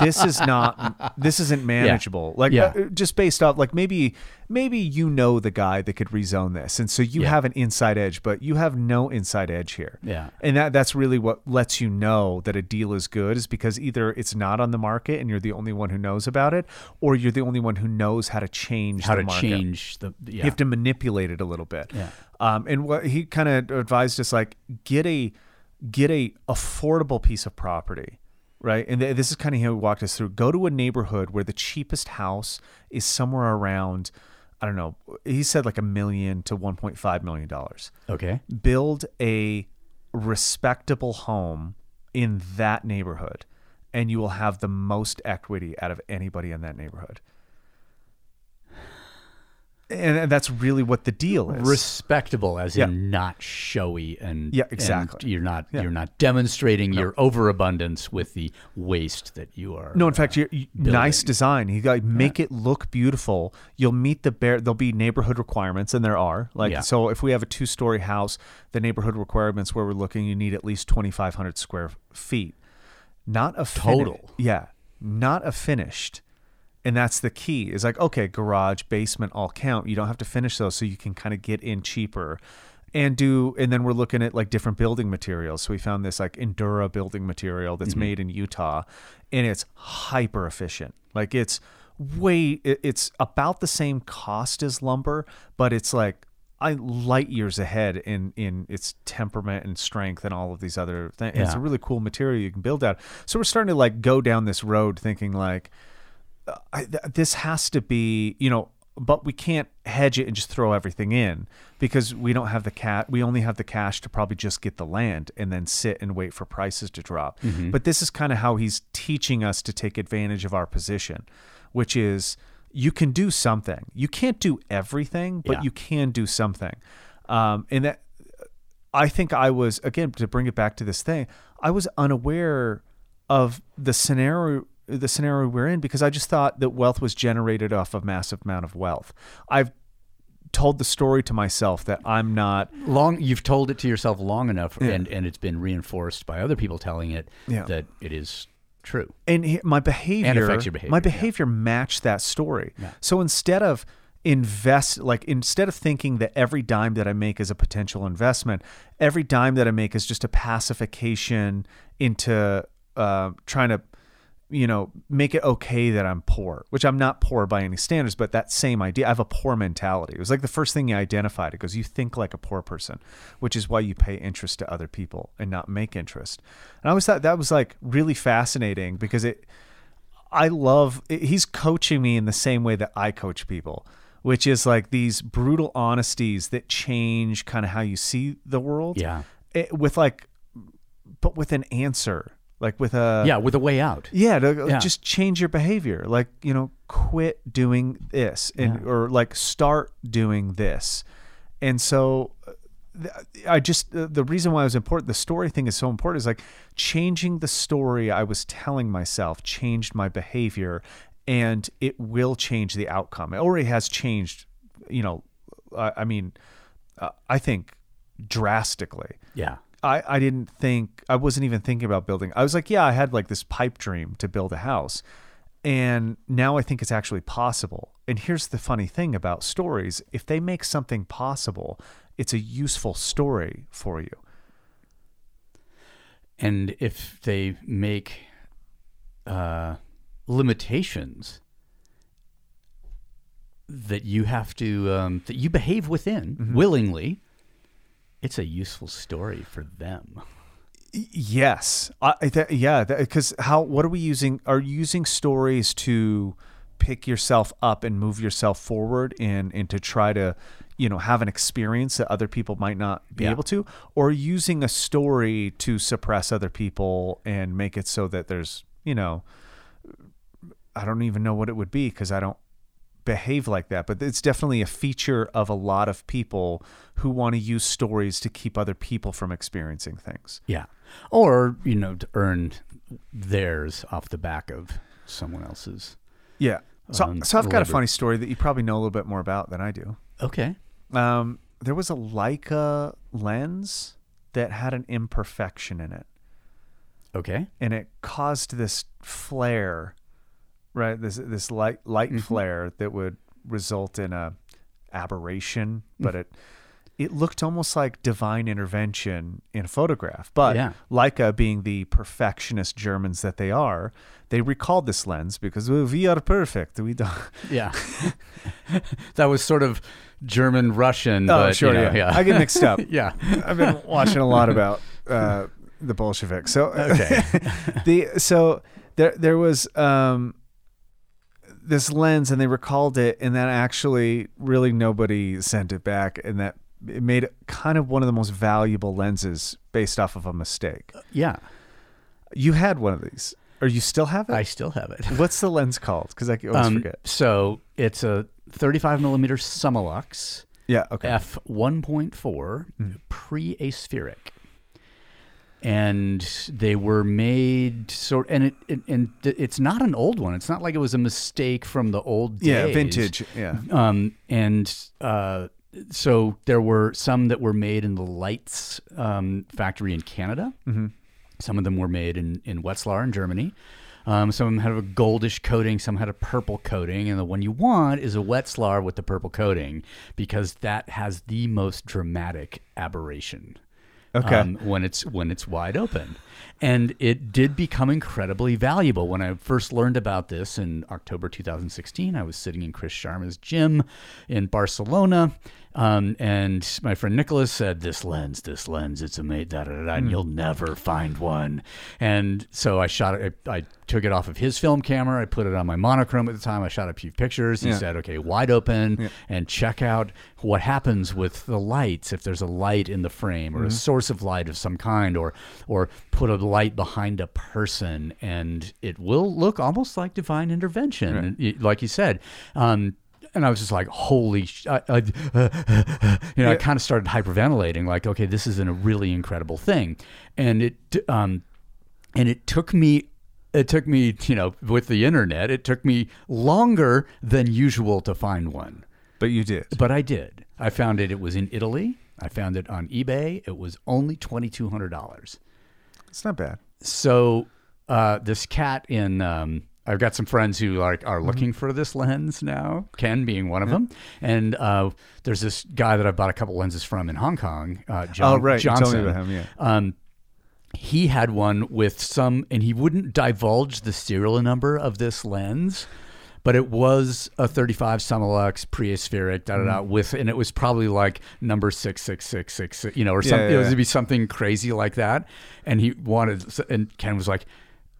this is not this isn't manageable like Yeah. uh, just based off like maybe maybe you know the guy that could rezone this and so you Yeah. have an inside edge but you have no inside edge here Yeah. and that that's really what lets you know that a deal is good is because either it's not on the market and you're the only one who knows about it, or you're the only one who knows how to change How the to market. change the yeah. You have to manipulate it a little bit. Yeah. Um, and what he kind of advised us like get a get a affordable piece of property. Right. And th- this is kind of how he walked us through. Go to a neighborhood where the cheapest house is somewhere around, I don't know, he said like a million to $1.5 million okay. build a respectable home in that neighborhood and you will have the most equity out of anybody in that neighborhood and, and that's really what the deal is Respectable, as Yeah. in not showy and Yeah, and exactly. you're not Yeah. you're not demonstrating your overabundance with the waste that you are. no in uh, fact you you- nice design you got make it look beautiful you'll meet the bare there'll be neighborhood requirements and there are like Yeah. so if we have a two story house the neighborhood requirements where we're looking you need at least 2500 square feet not a Total. yeah not a finished and that's the key is like okay garage basement all count. You don't have to finish those so you can kind of get in cheaper. And do and then we're looking at like different building materials. So we found this like endura building material that's mm-hmm. made in utah and it's hyper efficient. Like it's way it's about the same cost as lumber but it's like I light years ahead in in its temperament and strength and all of these other things. It's a really cool material you can build out. So we're starting to like go down this road thinking like I, th- this has to be, you know, but we can't hedge it and just throw everything in because we don't have the cat. We only have the cash to probably just get the land and then sit and wait for prices to drop. But this is kind of how he's teaching us to take advantage of our position, which is you can do something. You can't do everything, but Yeah. you can do something. Um, and that I think I was again to bring it back to this thing. I was unaware of the scenario the scenario we're in because I just thought that wealth was generated off a massive amount of wealth. I've told the story to myself that I'm not long you've told it to yourself long enough and and it's been reinforced by other people telling it Yeah. that it is true and he- my behavior, affects your behavior, my yeah. behavior matched that story. So instead of invest like instead of thinking that every dime that I make is a potential investment, every dime that I make is just a pacification into uh, trying to you know make it okay that I'm poor, which I'm not poor by any standards, but that same idea. I have a poor mentality. It was like the first thing you identified. It goes, you think like a poor person, which is why you pay interest to other people and not make interest. And I always thought that was like really fascinating because it I love he's coaching me in the same way that I coach people, which is like these brutal honesties that change kind of how you see the world. Yeah. It- with like, but with an answer, like with a yeah, with a way out. yeah, to, Yeah. just change your behavior. Like you know, quit doing this, and Yeah. or like start doing this. And so, uh, I just uh, the reason why it was important. The story thing is so important. Is like changing the story I was telling myself changed my behavior, and it will change the outcome. It already has changed. You know, I, I mean, uh, I think drastically. Yeah. I, I didn't think I wasn't even thinking about building. I was like, yeah, I had like this pipe dream to build a house. And now I think it's actually possible. And here's the funny thing about stories. If they make something possible, it's a useful story for you. And if they make uh, limitations that you have to um, that you behave within Mm-hmm. willingly, it's a useful story for them. Yes. I, th- yeah, because how what are we using are you using stories to pick yourself up and move yourself forward and and to try to you know have an experience that other people might not be Yeah. able to or using a story to suppress other people and make it so that there's you know I don't even know what it would be because I don't behave like that but it's definitely a feature of a lot of people who want to use stories to keep other people from experiencing things Yeah. Or, you know, to earn theirs off the back of someone else's. Yeah. So, Um, so I've got a funny story that you probably know a little bit more about than I do. Okay. Um, there was a Leica lens that had an imperfection in it, Okay. and it caused this flare, right? This this light light Mm-hmm. flare that would result in a aberration, Mm. but it it looked almost like divine intervention in a photograph. But Yeah. Leica, being the perfectionist Germans that they are, they recalled this lens because "Oh, we are perfect. We don't. Yeah. (laughs) (laughs) that was sort of German Russian. Oh, but, sure, you know, yeah. yeah. I get mixed up. (laughs) yeah. I've been watching a lot about uh, the Bolsheviks. So Okay. the so there there was um, this lens, and they recalled it, and then actually really nobody sent it back, and that it made it kind of one of the most valuable lenses based off of a mistake. Yeah. You had one of these, or you still have it? I still have it. (laughs) What's the lens called? Because I always Um, forget. So it's a 35 millimeter Summilux Yeah. Okay. Mm. f 1.4 pre-aspheric, and they were made sort and it, it and it's not an old one. It's not like it was a mistake from the old days. yeah. Vintage. Yeah. Um, and uh, so there were some that were made in the Leitz um, factory in Canada. Mm-hmm. Some of them were made in, in Wetzlar in Germany. Um, some of them had a goldish coating, some had a purple coating, and the one you want is a Wetzlar with the purple coating because that has the most dramatic aberration Okay. um, when it's when it's wide open. And it did become incredibly valuable. When I first learned about this in October 2016, I was sitting in Chris Sharma's gym in Barcelona, um, and my friend Nicholas said, "This lens, this lens, it's a made da da da, da, and you'll never find one." And so I shot it. I, I took it off of his film camera. I put it on my monochrome at the time. I shot a few pictures. He Yeah. said, "Okay, wide open, and check out what happens with the lights. If there's a light in the frame or a source of light of some kind, or or put a light behind a person, and it will look almost like divine intervention, and y- like you said." Um, and I was just like, "Holy!" Sh-. I, I, (laughs) you know, I kind of started hyperventilating, like, "Okay, this is a really incredible thing," and it um, and it took me it took me you know with the internet it took me longer than usual to find one but you did. but i did i found it it was in italy i found it on ebay it was only $2200 It's not bad. so uh, this cat in um, I've got some friends who like are looking for this lens now. Ken being one of them, and uh, there's this guy that I bought a couple lenses from in Hong Kong. Uh, John Oh, right. You told me Johnson. about him, yeah. Um, he had one with some, and he wouldn't divulge the serial number of this lens, but it was a 35 Summilux pre-aspheric, da da Mm. da, with, and it was probably like number six six six six, you know, or Yeah, something. yeah, It was to be something crazy like that. And he wanted, and Ken was like,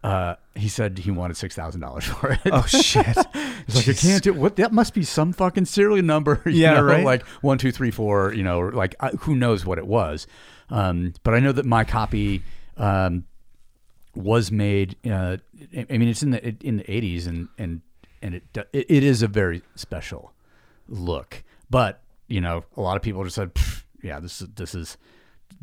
uh, he said he wanted six thousand dollars for it. Oh shit! (laughs) He's like, I can't do what. That must be some fucking serial number. (laughs) you Yeah, know, right. Like one, two, three, four. You know, like uh, who knows what it was. Um, but I know that my copy um, was made. Uh, I mean, it's in the in the eighties, and and and it, it it is a very special look. But you know, a lot of people just said, "Yeah, this is this is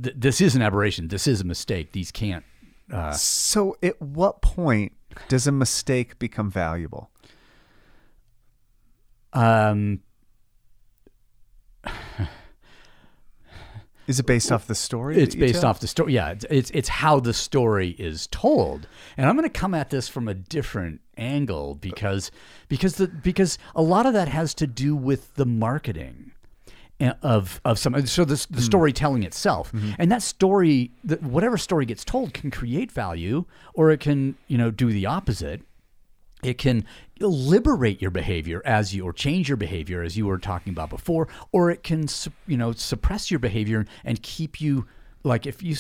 th- this is an aberration. This is a mistake. These can't." Uh, So, at what point does a mistake become valuable? um, Is it based off the story? It's based tell? off the story. Yeah, it's, it's it's how the story is told, and I'm going to come at this from a different angle because because the because a lot of that has to do with the marketing of of some so the the storytelling itself. And that story that whatever story gets told can create value or it can you know do the opposite. It can liberate your behavior as you or change your behavior as you were talking about before or it can you know suppress your behavior and keep you like if you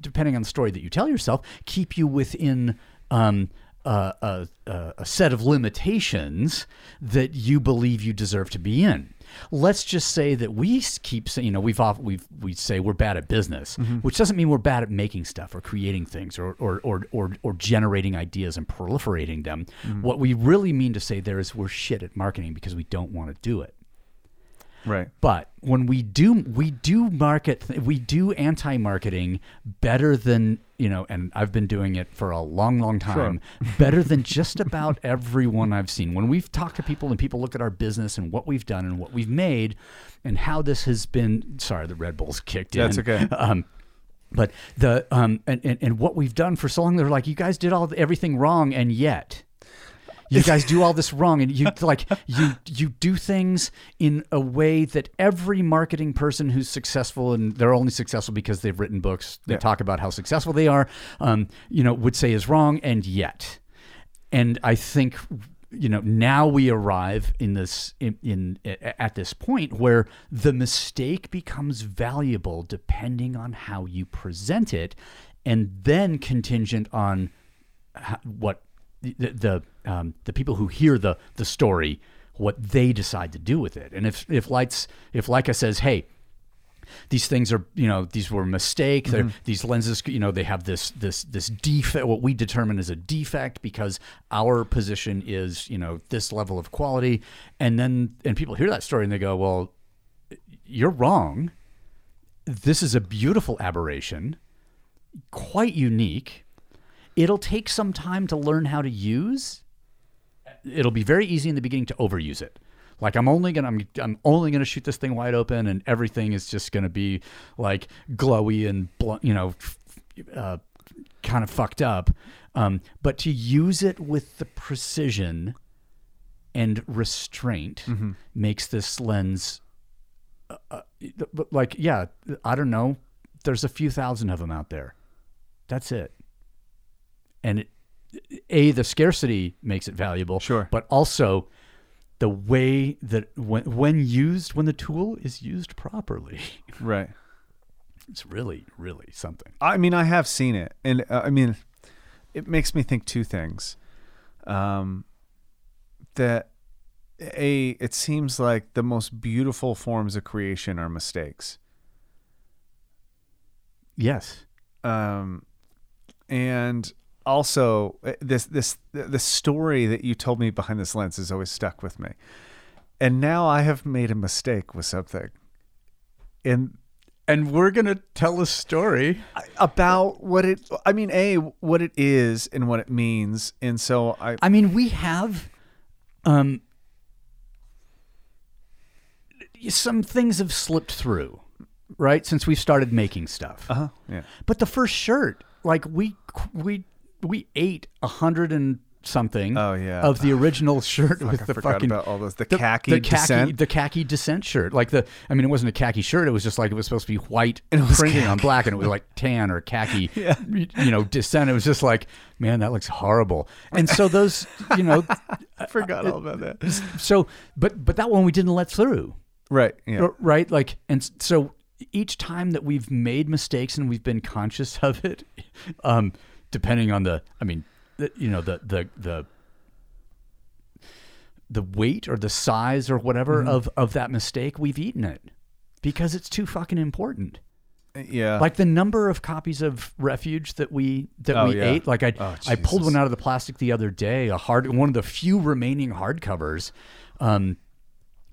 depending on the story that you tell yourself keep you within um, a a set of limitations that you believe you deserve to be in let's just say that we keep saying, you know, we've off, we've we say we're bad at business, mm-hmm. which doesn't mean we're bad at making stuff or creating things or or or or, or generating ideas and proliferating them. Mm-hmm. What we really mean to say there is we're shit at marketing because we don't want to do it. right. But when we do, we do market, we do anti-marketing better than you know, and I've been doing it for a long, long time. Better than just about everyone I've seen. When we've talked to people and people look at our business and what we've done and what we've made, and how this has been. Sorry, the Red Bulls kicked in. That's okay. Um, but the um and, and, and what we've done for so long, they're like, you guys did all everything wrong, and yet you guys do all this wrong and you like you you do things in a way that every marketing person who's successful and they're only successful because they've written books that Yeah. talk about how successful they are um, you know would say is wrong and yet and i think you know now we arrive in this in, in at this point where the mistake becomes valuable depending on how you present it and then contingent on what the the um, the people who hear the the story what they decide to do with it. And if if Leitz if Leica says hey these things are you know these were mistakes They're these lenses you know they have this this this defect what we determine is a defect because our position is you know this level of quality. And then and people hear that story and they go well you're wrong. This is a beautiful aberration quite unique it'll take some time to learn how to use. It'll be very easy in the beginning to overuse it. Like i'm only gonna i'm, I'm only gonna shoot this thing wide open and everything is just gonna be like glowy and bl- you know f- uh, kind of fucked up. Um, but to use it with the precision and restraint makes this lens uh, uh, like yeah i don't know. There's a few thousand of them out there. That's it and it, a the scarcity makes it valuable Sure. but also the way that when when used when the tool is used properly (laughs) Right. it's really really something I mean, I have seen it, and uh, I mean, it makes me think two things. Um, that a it seems like the most beautiful forms of creation are mistakes. yes Um, and also uh, this this the story that you told me behind this lens has always stuck with me. And now I have made a mistake with something. And and we're gonna tell a story about what it I mean, A, what it is and what it means. And so I I mean, we have um some things have slipped through, right? Since we started making stuff. uh-huh, yeah. But the first shirt, like we we we ate a hundred and something Oh, yeah. of the original (laughs) shirt with I the forgot fucking about all those the, the khaki the khaki descent. the khaki descent shirt like the i mean it wasn't a khaki shirt it was just like it was supposed to be white And it was printing on black and it was like tan or khaki (laughs) yeah. you know descent it was just like man that looks horrible and so those you know (laughs) I forgot all about that. so but but that one we didn't let through Right. Yeah. right like and so each time that we've made mistakes and we've been conscious of it um depending on the i mean the- you know the the the the weight or the size or whatever Mm-hmm. of of that mistake, we've eaten it because it's too fucking important. yeah. Like the number of copies of Refuge that we that Oh, we yeah. ate. Like I Oh, I pulled one out of the plastic the other day, a hard one of the few remaining hardcovers. Um,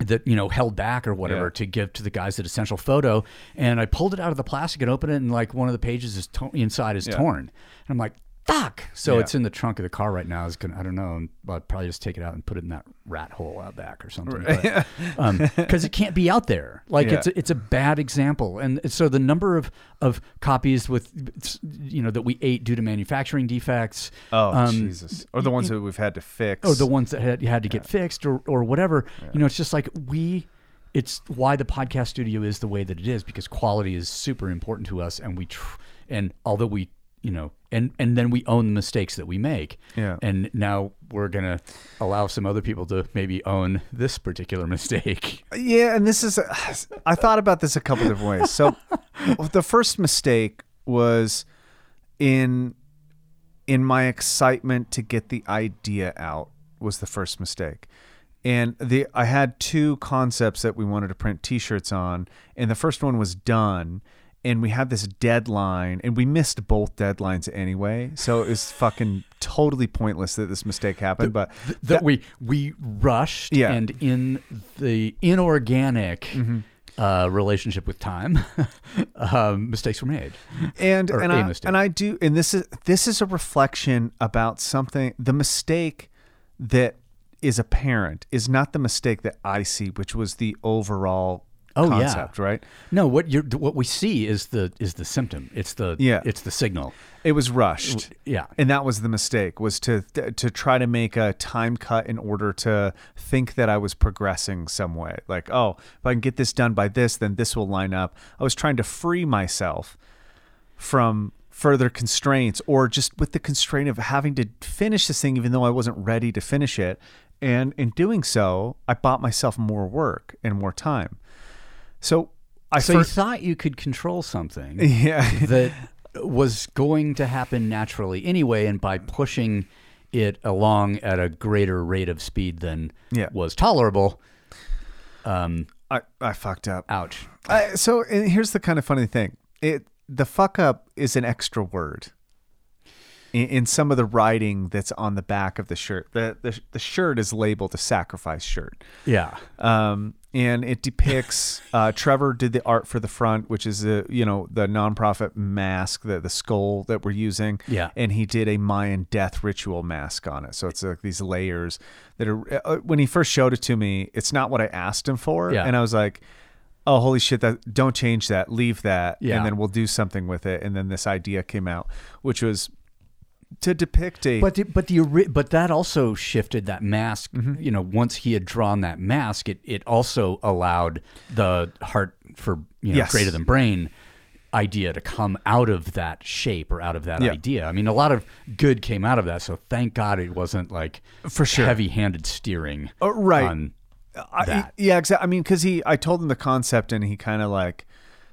that you know held back or whatever Yeah. to give to the guys at Essential Photo, and I pulled it out of the plastic and opened it, and like one of the pages is to- inside is Yeah. torn, and I'm like, "Fuck!" So Yeah. it's in the trunk of the car right now. Is gonna I don't know, I'll probably just take it out and put it in that rat hole out back or something, because (laughs) it can't be out there. Like Yeah. it's a, it's a bad example, and so the number of of copies with you know that we ate due to manufacturing defects. oh um, Jesus! Or the ones that we've had to fix. or the ones that had, had to get fixed or, or whatever. You know, it's just like we, it's why the podcast studio is the way that it is because quality is super important to us. And we, tr- and although we, you know, and, and then we own the mistakes that we make. Yeah. And now we're going to allow some other people to maybe own this particular (laughs) mistake. Yeah, and this is I thought about this a couple different ways. So (laughs) the first mistake was in in my excitement to get the idea out was the first mistake. And the I had two concepts that we wanted to print t-shirts on, and the first one was done and we had this deadline and we missed both deadlines anyway. So it was fucking totally pointless that this mistake happened, but that we, we rushed Yeah. and in the inorganic uh, relationship with time, (laughs) um, mistakes were made. and and I, mistake. and I do and this is this is a reflection about something the mistake that is apparent is not the mistake that I see which was the overall Oh, yeah. concept right No, what you're what we see is the is the symptom. It's the Yeah. It's the signal. it was rushed Yeah. and that was the mistake was to to try to make a time cut in order to think that I was progressing some way like oh if I can get this done by this then this will line up I was trying to free myself from further constraints or just with the constraint of having to finish this thing even though I wasn't ready to finish it and in doing so I bought myself more work and more time so I So you thought you could control something (laughs) yeah that was going to happen naturally anyway, and by pushing it along at a greater rate of speed than Yeah. was tolerable, um, I, I fucked up ouch. I, so and here's the kind of funny thing. It the fuck up is an extra word in, in some of the writing that's on the back of the shirt. The, the the shirt is labeled a sacrifice shirt. Yeah. Um, and it depicts (laughs) uh, Trevor did the art for the front, which is the you know the nonprofit mask, the the skull that we're using. Yeah. and he did a Mayan death ritual mask on it. So it's like these layers that are. Uh, when he first showed it to me, it's not what I asked him for, Yeah. and I was like. Oh holy shit! That don't change that. Leave that, Yeah. and then we'll do something with it. And then this idea came out, which was to depict a. But the, but the but that also shifted that mask. Mm-hmm. You know, once he had drawn that mask, it it also allowed the heart for you know Yes. greater than brain idea to come out of that shape or out of that Yeah. idea. I mean, a lot of good came out of that. So thank God it wasn't like For sure. heavy-handed steering. Uh, right. I, yeah, exactly. I mean, because he, I told him the concept, and he kind of like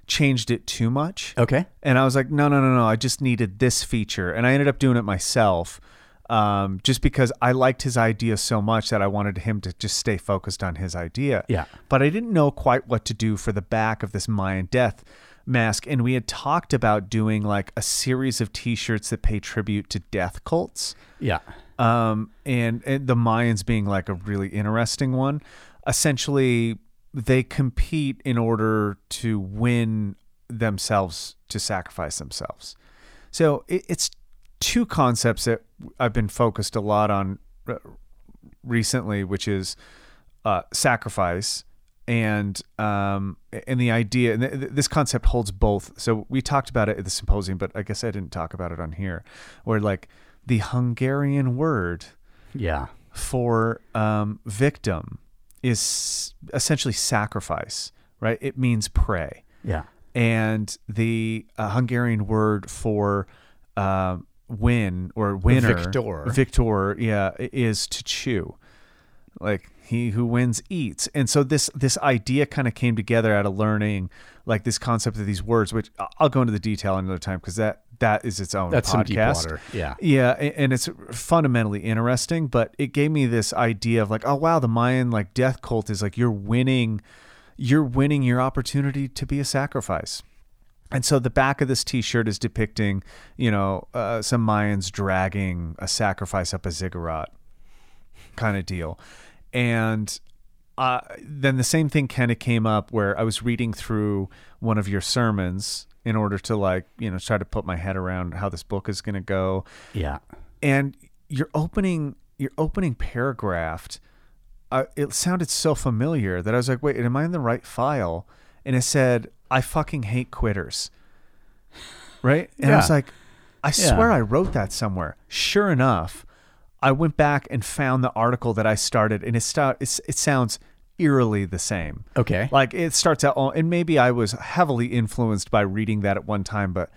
changed it too much. okay. And I was like, no, no, no, no. I just needed this feature, and I ended up doing it myself, um, just because I liked his idea so much that I wanted him to just stay focused on his idea. Yeah. But I didn't know quite what to do for the back of this Mayan death mask, and we had talked about doing like a series of T-shirts that pay tribute to death cults Yeah. um, and, and the Mayans being like a really interesting one. Essentially, they compete in order to win themselves to sacrifice themselves. So it, it's two concepts that I've been focused a lot on uh, recently, which is uh, sacrifice and um, and the idea. And th- this concept holds both. So we talked about it at the symposium, but I guess I didn't talk about it on here. Where like the Hungarian word Yeah. for um, victim is essentially sacrifice, right? It means prey Yeah. and the uh, Hungarian word for uh, win or winner, Victor. victor, yeah, is to chew. Like he who wins eats, and so this this idea kind of came together out of learning like this concept of these words, which I'll go into the detail another time because that that is its own That's podcast. some deep water. Yeah. Yeah, and it's fundamentally interesting, but it gave me this idea of like, oh wow, the Mayan like death cult is like you're winning, you're winning your opportunity to be a sacrifice. And so the back of this T-shirt is depicting, you know, uh, some Mayans dragging a sacrifice up a ziggurat, kind of deal. And uh, then the same thing kind of came up where I was reading through one of your sermons in order to like, you know, try to put my head around how this book is going to go. Yeah. And your opening, your opening paragraph, uh, it sounded so familiar that I was like, wait, am I in the right file? And it said, I fucking hate quitters. Right? And I was like, I Yeah. swear I wrote that somewhere. Sure enough, I went back and found the article that I started, and it start, it's, it sounds eerily the same. Okay. Like it starts out, oh, and maybe I was heavily influenced by reading that at one time, but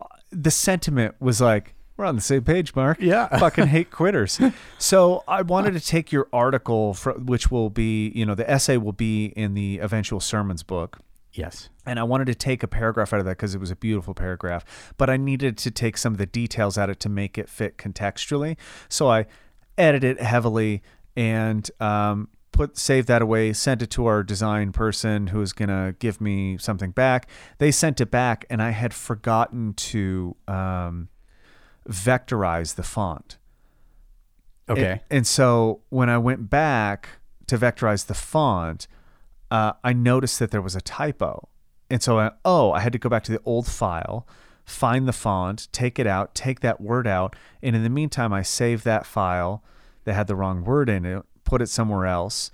uh, the sentiment was like, we're on the same page, Mark. Yeah. (laughs) Fucking hate quitters. (laughs) So I wanted to take your article, for, which will be, you know, the essay will be in the eventual sermons book. Yes. And I wanted to take a paragraph out of that because it was a beautiful paragraph, but I needed to take some of the details out of it to make it fit contextually. So I edited heavily and um, put save that away, sent it to our design person who was gonna give me something back. They sent it back, and I had forgotten to um, vectorize the font. Okay. And, and so when I went back to vectorize the font, uh, I noticed that there was a typo. And so, I, oh, I had to go back to the old file, find the font, take it out, take that word out. And in the meantime, I saved that file that had the wrong word in it, put it somewhere else.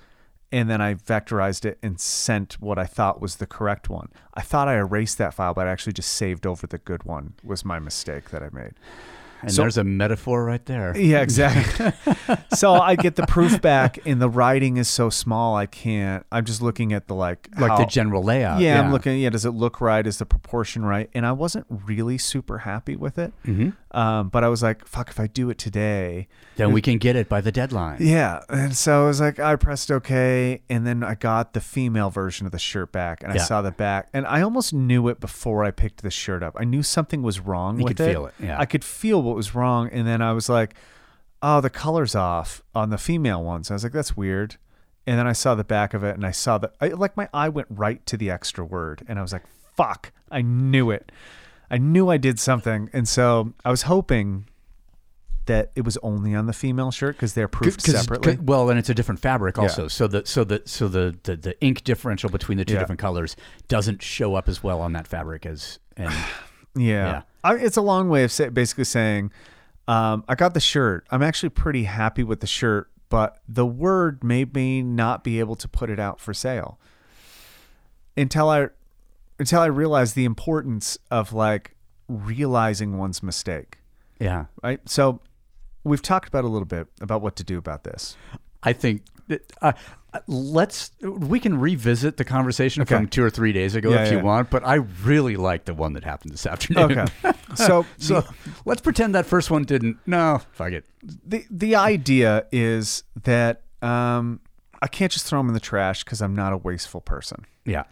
And then I vectorized it and sent what I thought was the correct one. I thought I erased that file, but I actually just saved over the good one, was my mistake that I made. And so- there's a metaphor right there. Yeah, exactly. (laughs) so I get the proof back, and the writing is so small I can't. I'm just looking at the like, Like how- the general layout. Yeah, I'm looking. Yeah, does it look right? Is the proportion right? And I wasn't really super happy with it. Mm-hmm. Um, but I was like, fuck, if I do it today, Then we can get it by the deadline. yeah. And so I was like, I pressed OK, and then I got the female version of the shirt back, and I saw the back, and I almost knew it before I picked the shirt up. I knew something was wrong You with could it. feel it, yeah. I could feel what was wrong, and then I was like, oh, the color's off on the female ones. I was like, that's weird. And then I saw the back of it, and I saw that, I, like, my eye went right to the extra word, and I was like, fuck, I knew it. I knew I did something, and so I was hoping that it was only on the female shirt because they're proofed 'Cause- separately. 'cause- well, and it's a different fabric Yeah. also. So the so the so the, the the ink differential between the two Yeah. different colors doesn't show up as well on that fabric as and (sighs) Yeah. Yeah. I, it's a long way of say, basically saying, um, I got the shirt. I'm actually pretty happy with the shirt, but the word made me not be able to put it out for sale until I until I realized the importance of like realizing one's mistake. yeah. Right. So we've talked about a little bit about what to do about this. I think uh, let's we can revisit the conversation Okay. from two or three days ago Yeah, if you yeah. want, but I really like the one that happened this afternoon. Okay. (laughs) So so let's pretend that first one didn't. No, fuck it. the the idea is that um, I can't just throw them in the trash because I'm not a wasteful person. Yeah.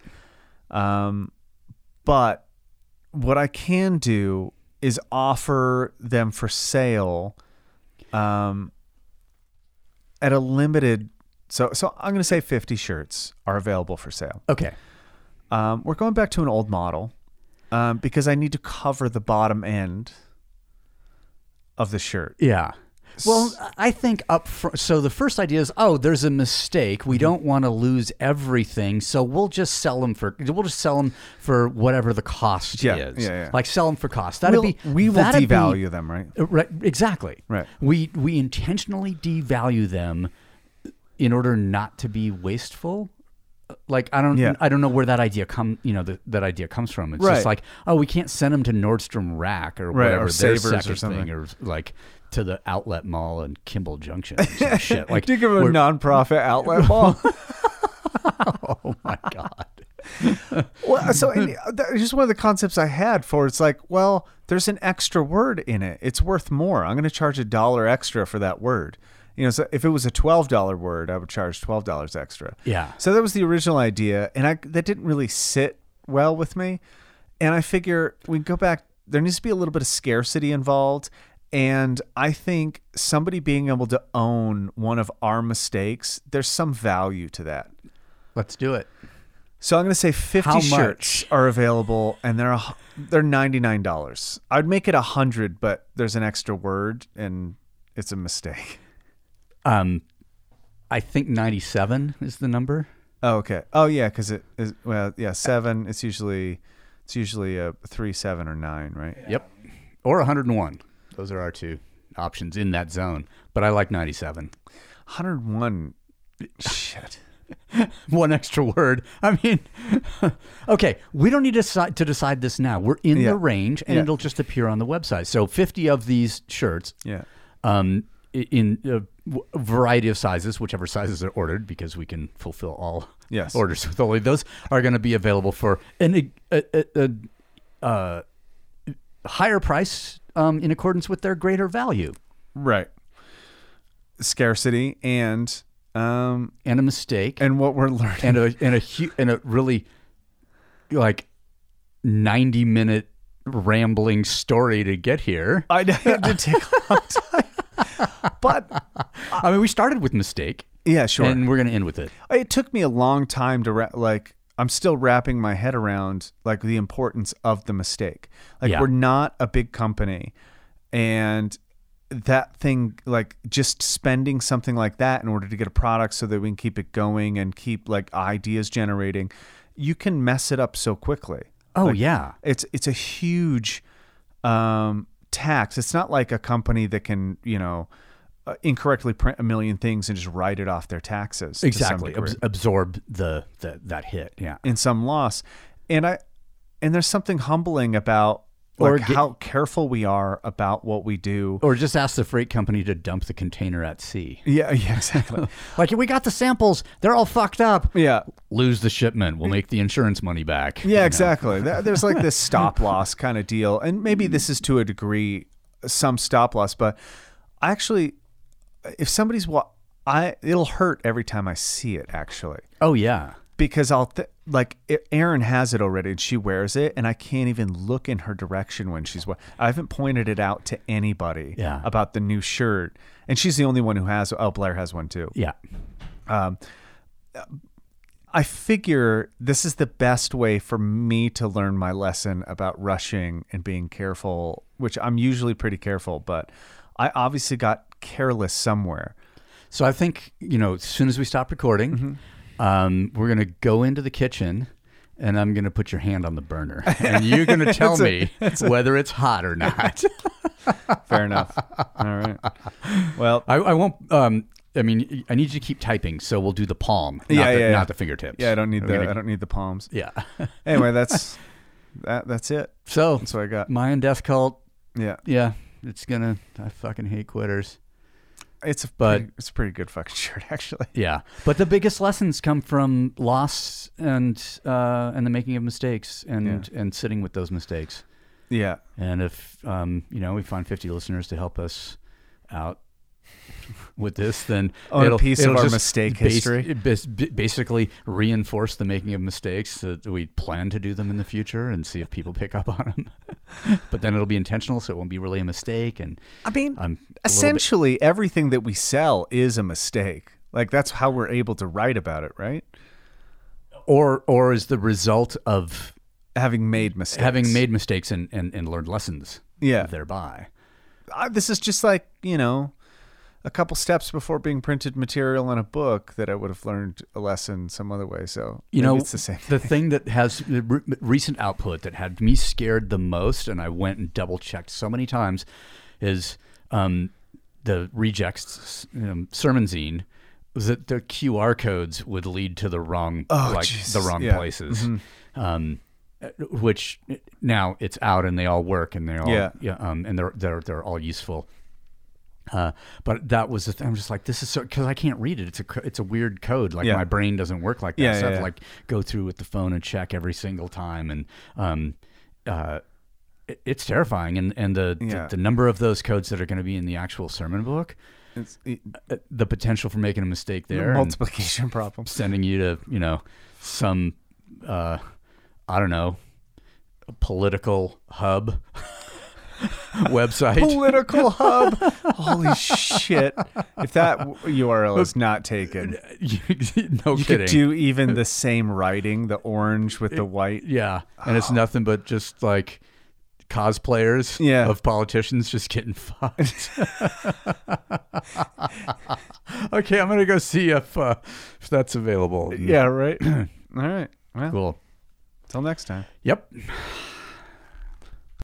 Um, but what I can do is offer them for sale um, at a limited. So, so I'm going to say 50 shirts are available for sale. Okay. Um, we're going back to an old model um, because I need to cover the bottom end of the shirt. Yeah. Well, I think up front. So the first idea is, oh, there's a mistake. Mm-hmm. We don't want to lose everything, so we'll just sell them for. We'll just sell them for whatever the cost Yeah, is. yeah, yeah. Like sell them for cost. That'd We'll- be. we will that'd be- devalue them, right? Right. Exactly. Right. We we intentionally devalue them in order not to be wasteful. Like I don't Yeah. I don't know where that idea come you know the, that idea comes from. It's Right. just like oh we can't send them to Nordstrom Rack or Right, or whatever their Savers or something. thing or like to the outlet mall in Kimball Junction or (laughs) shit. Like Do you give them a nonprofit outlet mall? (laughs) oh my god. well, so just one of the concepts I had for it's like, well, there's an extra word in it. It's worth more. I'm going to charge a dollar extra for that word. You know, so if it was a twelve dollar word, I would charge twelve dollars extra. Yeah. So that was the original idea, and I that didn't really sit well with me. And I figure we go back there needs to be a little bit of scarcity involved. And I think somebody being able to own one of our mistakes, there's some value to that. Let's do it. So I'm going to say 50 How shirts are available and they're a, they're $99. I'd make it a 100, but there's an extra word and it's a mistake. (laughs) Um, I think 97 is the number. Oh, okay. Oh, yeah, cuz it is well, yeah, 7, it's usually it's usually a 3, 7 or 9, right? Yep. Or 101. Those are our two options in that zone. But I like 97. 101 shit. (laughs) One extra word. I mean, (laughs) okay, we don't need to decide, to decide this now. We're in Yeah. the range and Yeah. it'll just appear on the website. So 50 of these shirts Yeah. um, in a w- variety of sizes, whichever sizes are ordered, because we can fulfill all Yes. orders with only those are going to be available for an a, a, a, uh, higher price um, in accordance with their greater value Right. Scarcity and um and a mistake and what we're learning and a and a hu- and a really like ninety minute rambling story to get here. I had to take a long (laughs) time. (laughs) But I mean, we started with mistake, yeah, sure. and we're going to end with it. it took me a long time to ra- like i'm still wrapping my head around like the importance of the mistake like Yeah. we're not a big company and that thing like just spending something like that in order to get a product so that we can keep it going and keep like ideas generating you can mess it up so quickly Oh yeah, it's it's a huge um, tax. It's not like a company that can you know uh, incorrectly print a million things and just write it off their taxes. exactly. Abs- absorb the, the that hit. Yeah. in some loss, and I and there's something humbling about Or like get- how careful we are about what we do. Or just ask the freight company to dump the container at sea. Yeah, (laughs) yeah, exactly. Like we got the samples, they're all fucked up. yeah, Lose the shipment, we'll make the insurance money back. Yeah, exactly. There's like this (laughs) stop loss kind of deal, and maybe this is to a degree some stop loss, but I actually, if somebody's wa- I it'll hurt every time I see it actually Oh yeah. because I'll th- like Erin has it already and she wears it, and I can't even look in her direction when she's. I haven't pointed it out to anybody Yeah. about the new shirt, and she's the only one who has. Oh, Blair has one too. Yeah. Um I figure this is the best way for me to learn my lesson about rushing and being careful, which I'm usually pretty careful, but I obviously got careless somewhere. So I think you know, as soon as we stop recording, Mm-hmm. Um, we're gonna go into the kitchen, and I'm gonna put your hand on the burner, and you're gonna (laughs) tell me (laughs) whether it's hot or not. (laughs) Fair enough. All right. Well, I, I won't. Um, I mean, I need you to keep typing, so we'll do the palm, not, Yeah, the, yeah, yeah. not the fingertips. yeah, I don't need the gonna- I don't need the palms. yeah. Anyway, that's that that's it. so That's what I got. Mayan Death Cult. Yeah. Yeah, it's gonna. I fucking hate quitters. It's a But- pretty, it's a pretty good fucking (laughs) shirt actually. Yeah, but the biggest lessons come from loss and uh, and the making of mistakes and and sitting with those mistakes. Yeah. And if um, you know we find 50 listeners to help us out with this, then (laughs) a it'll, piece of it'll our mistake bas- history. bas- basically reinforce the making of mistakes so that we plan to do them in the future and see if people pick up on them. (laughs) but then it'll be intentional, so it won't be really a mistake. And I mean, I'm a little bit- essentially everything that we sell is a mistake. Like that's how we're able to write about it, right? or or is the result of Having made mistakes. having made mistakes and, and, and learned lessons Yeah. thereby. I, this is just like you know a couple steps before being printed material in a book that I would have learned a lesson some other way. So You know, it's the same. the thing that has the re- recent output that had me scared the most, and I went and double checked so many times, is um, the rejects um, sermon zine. Was that the QR codes would lead to the wrong, Oh, like the wrong yeah. places, um, uh, which now it's out and they all work and they all Yeah. yeah, um, and they're they're they're all useful. Uh, but that was the thing. I'm just like, this is so because I can't read it. It's a it's a weird code. Like Yeah. my brain doesn't work like that. Yeah, so I yeah, have to like go through with the phone and check every single time, and um, uh, it- it's terrifying. And and the, the the number of those codes that are going to be in the actual sermon book, It's, it, uh, the potential for making a mistake there, and multiplication problems. (laughs) sending you to you know some uh, I don't know a political hub (laughs) (laughs) website. Political (laughs) hub. Holy shit! If that URL is not taken, (laughs) no you kidding. could do even the same writing, the orange with the white. yeah, and it's nothing but just like cosplayers Yeah. of politicians just getting fucked. okay, I'm gonna go see if uh, if that's available. Yeah, right. (clears throat) All right. Well, Cool. till next time. Yep.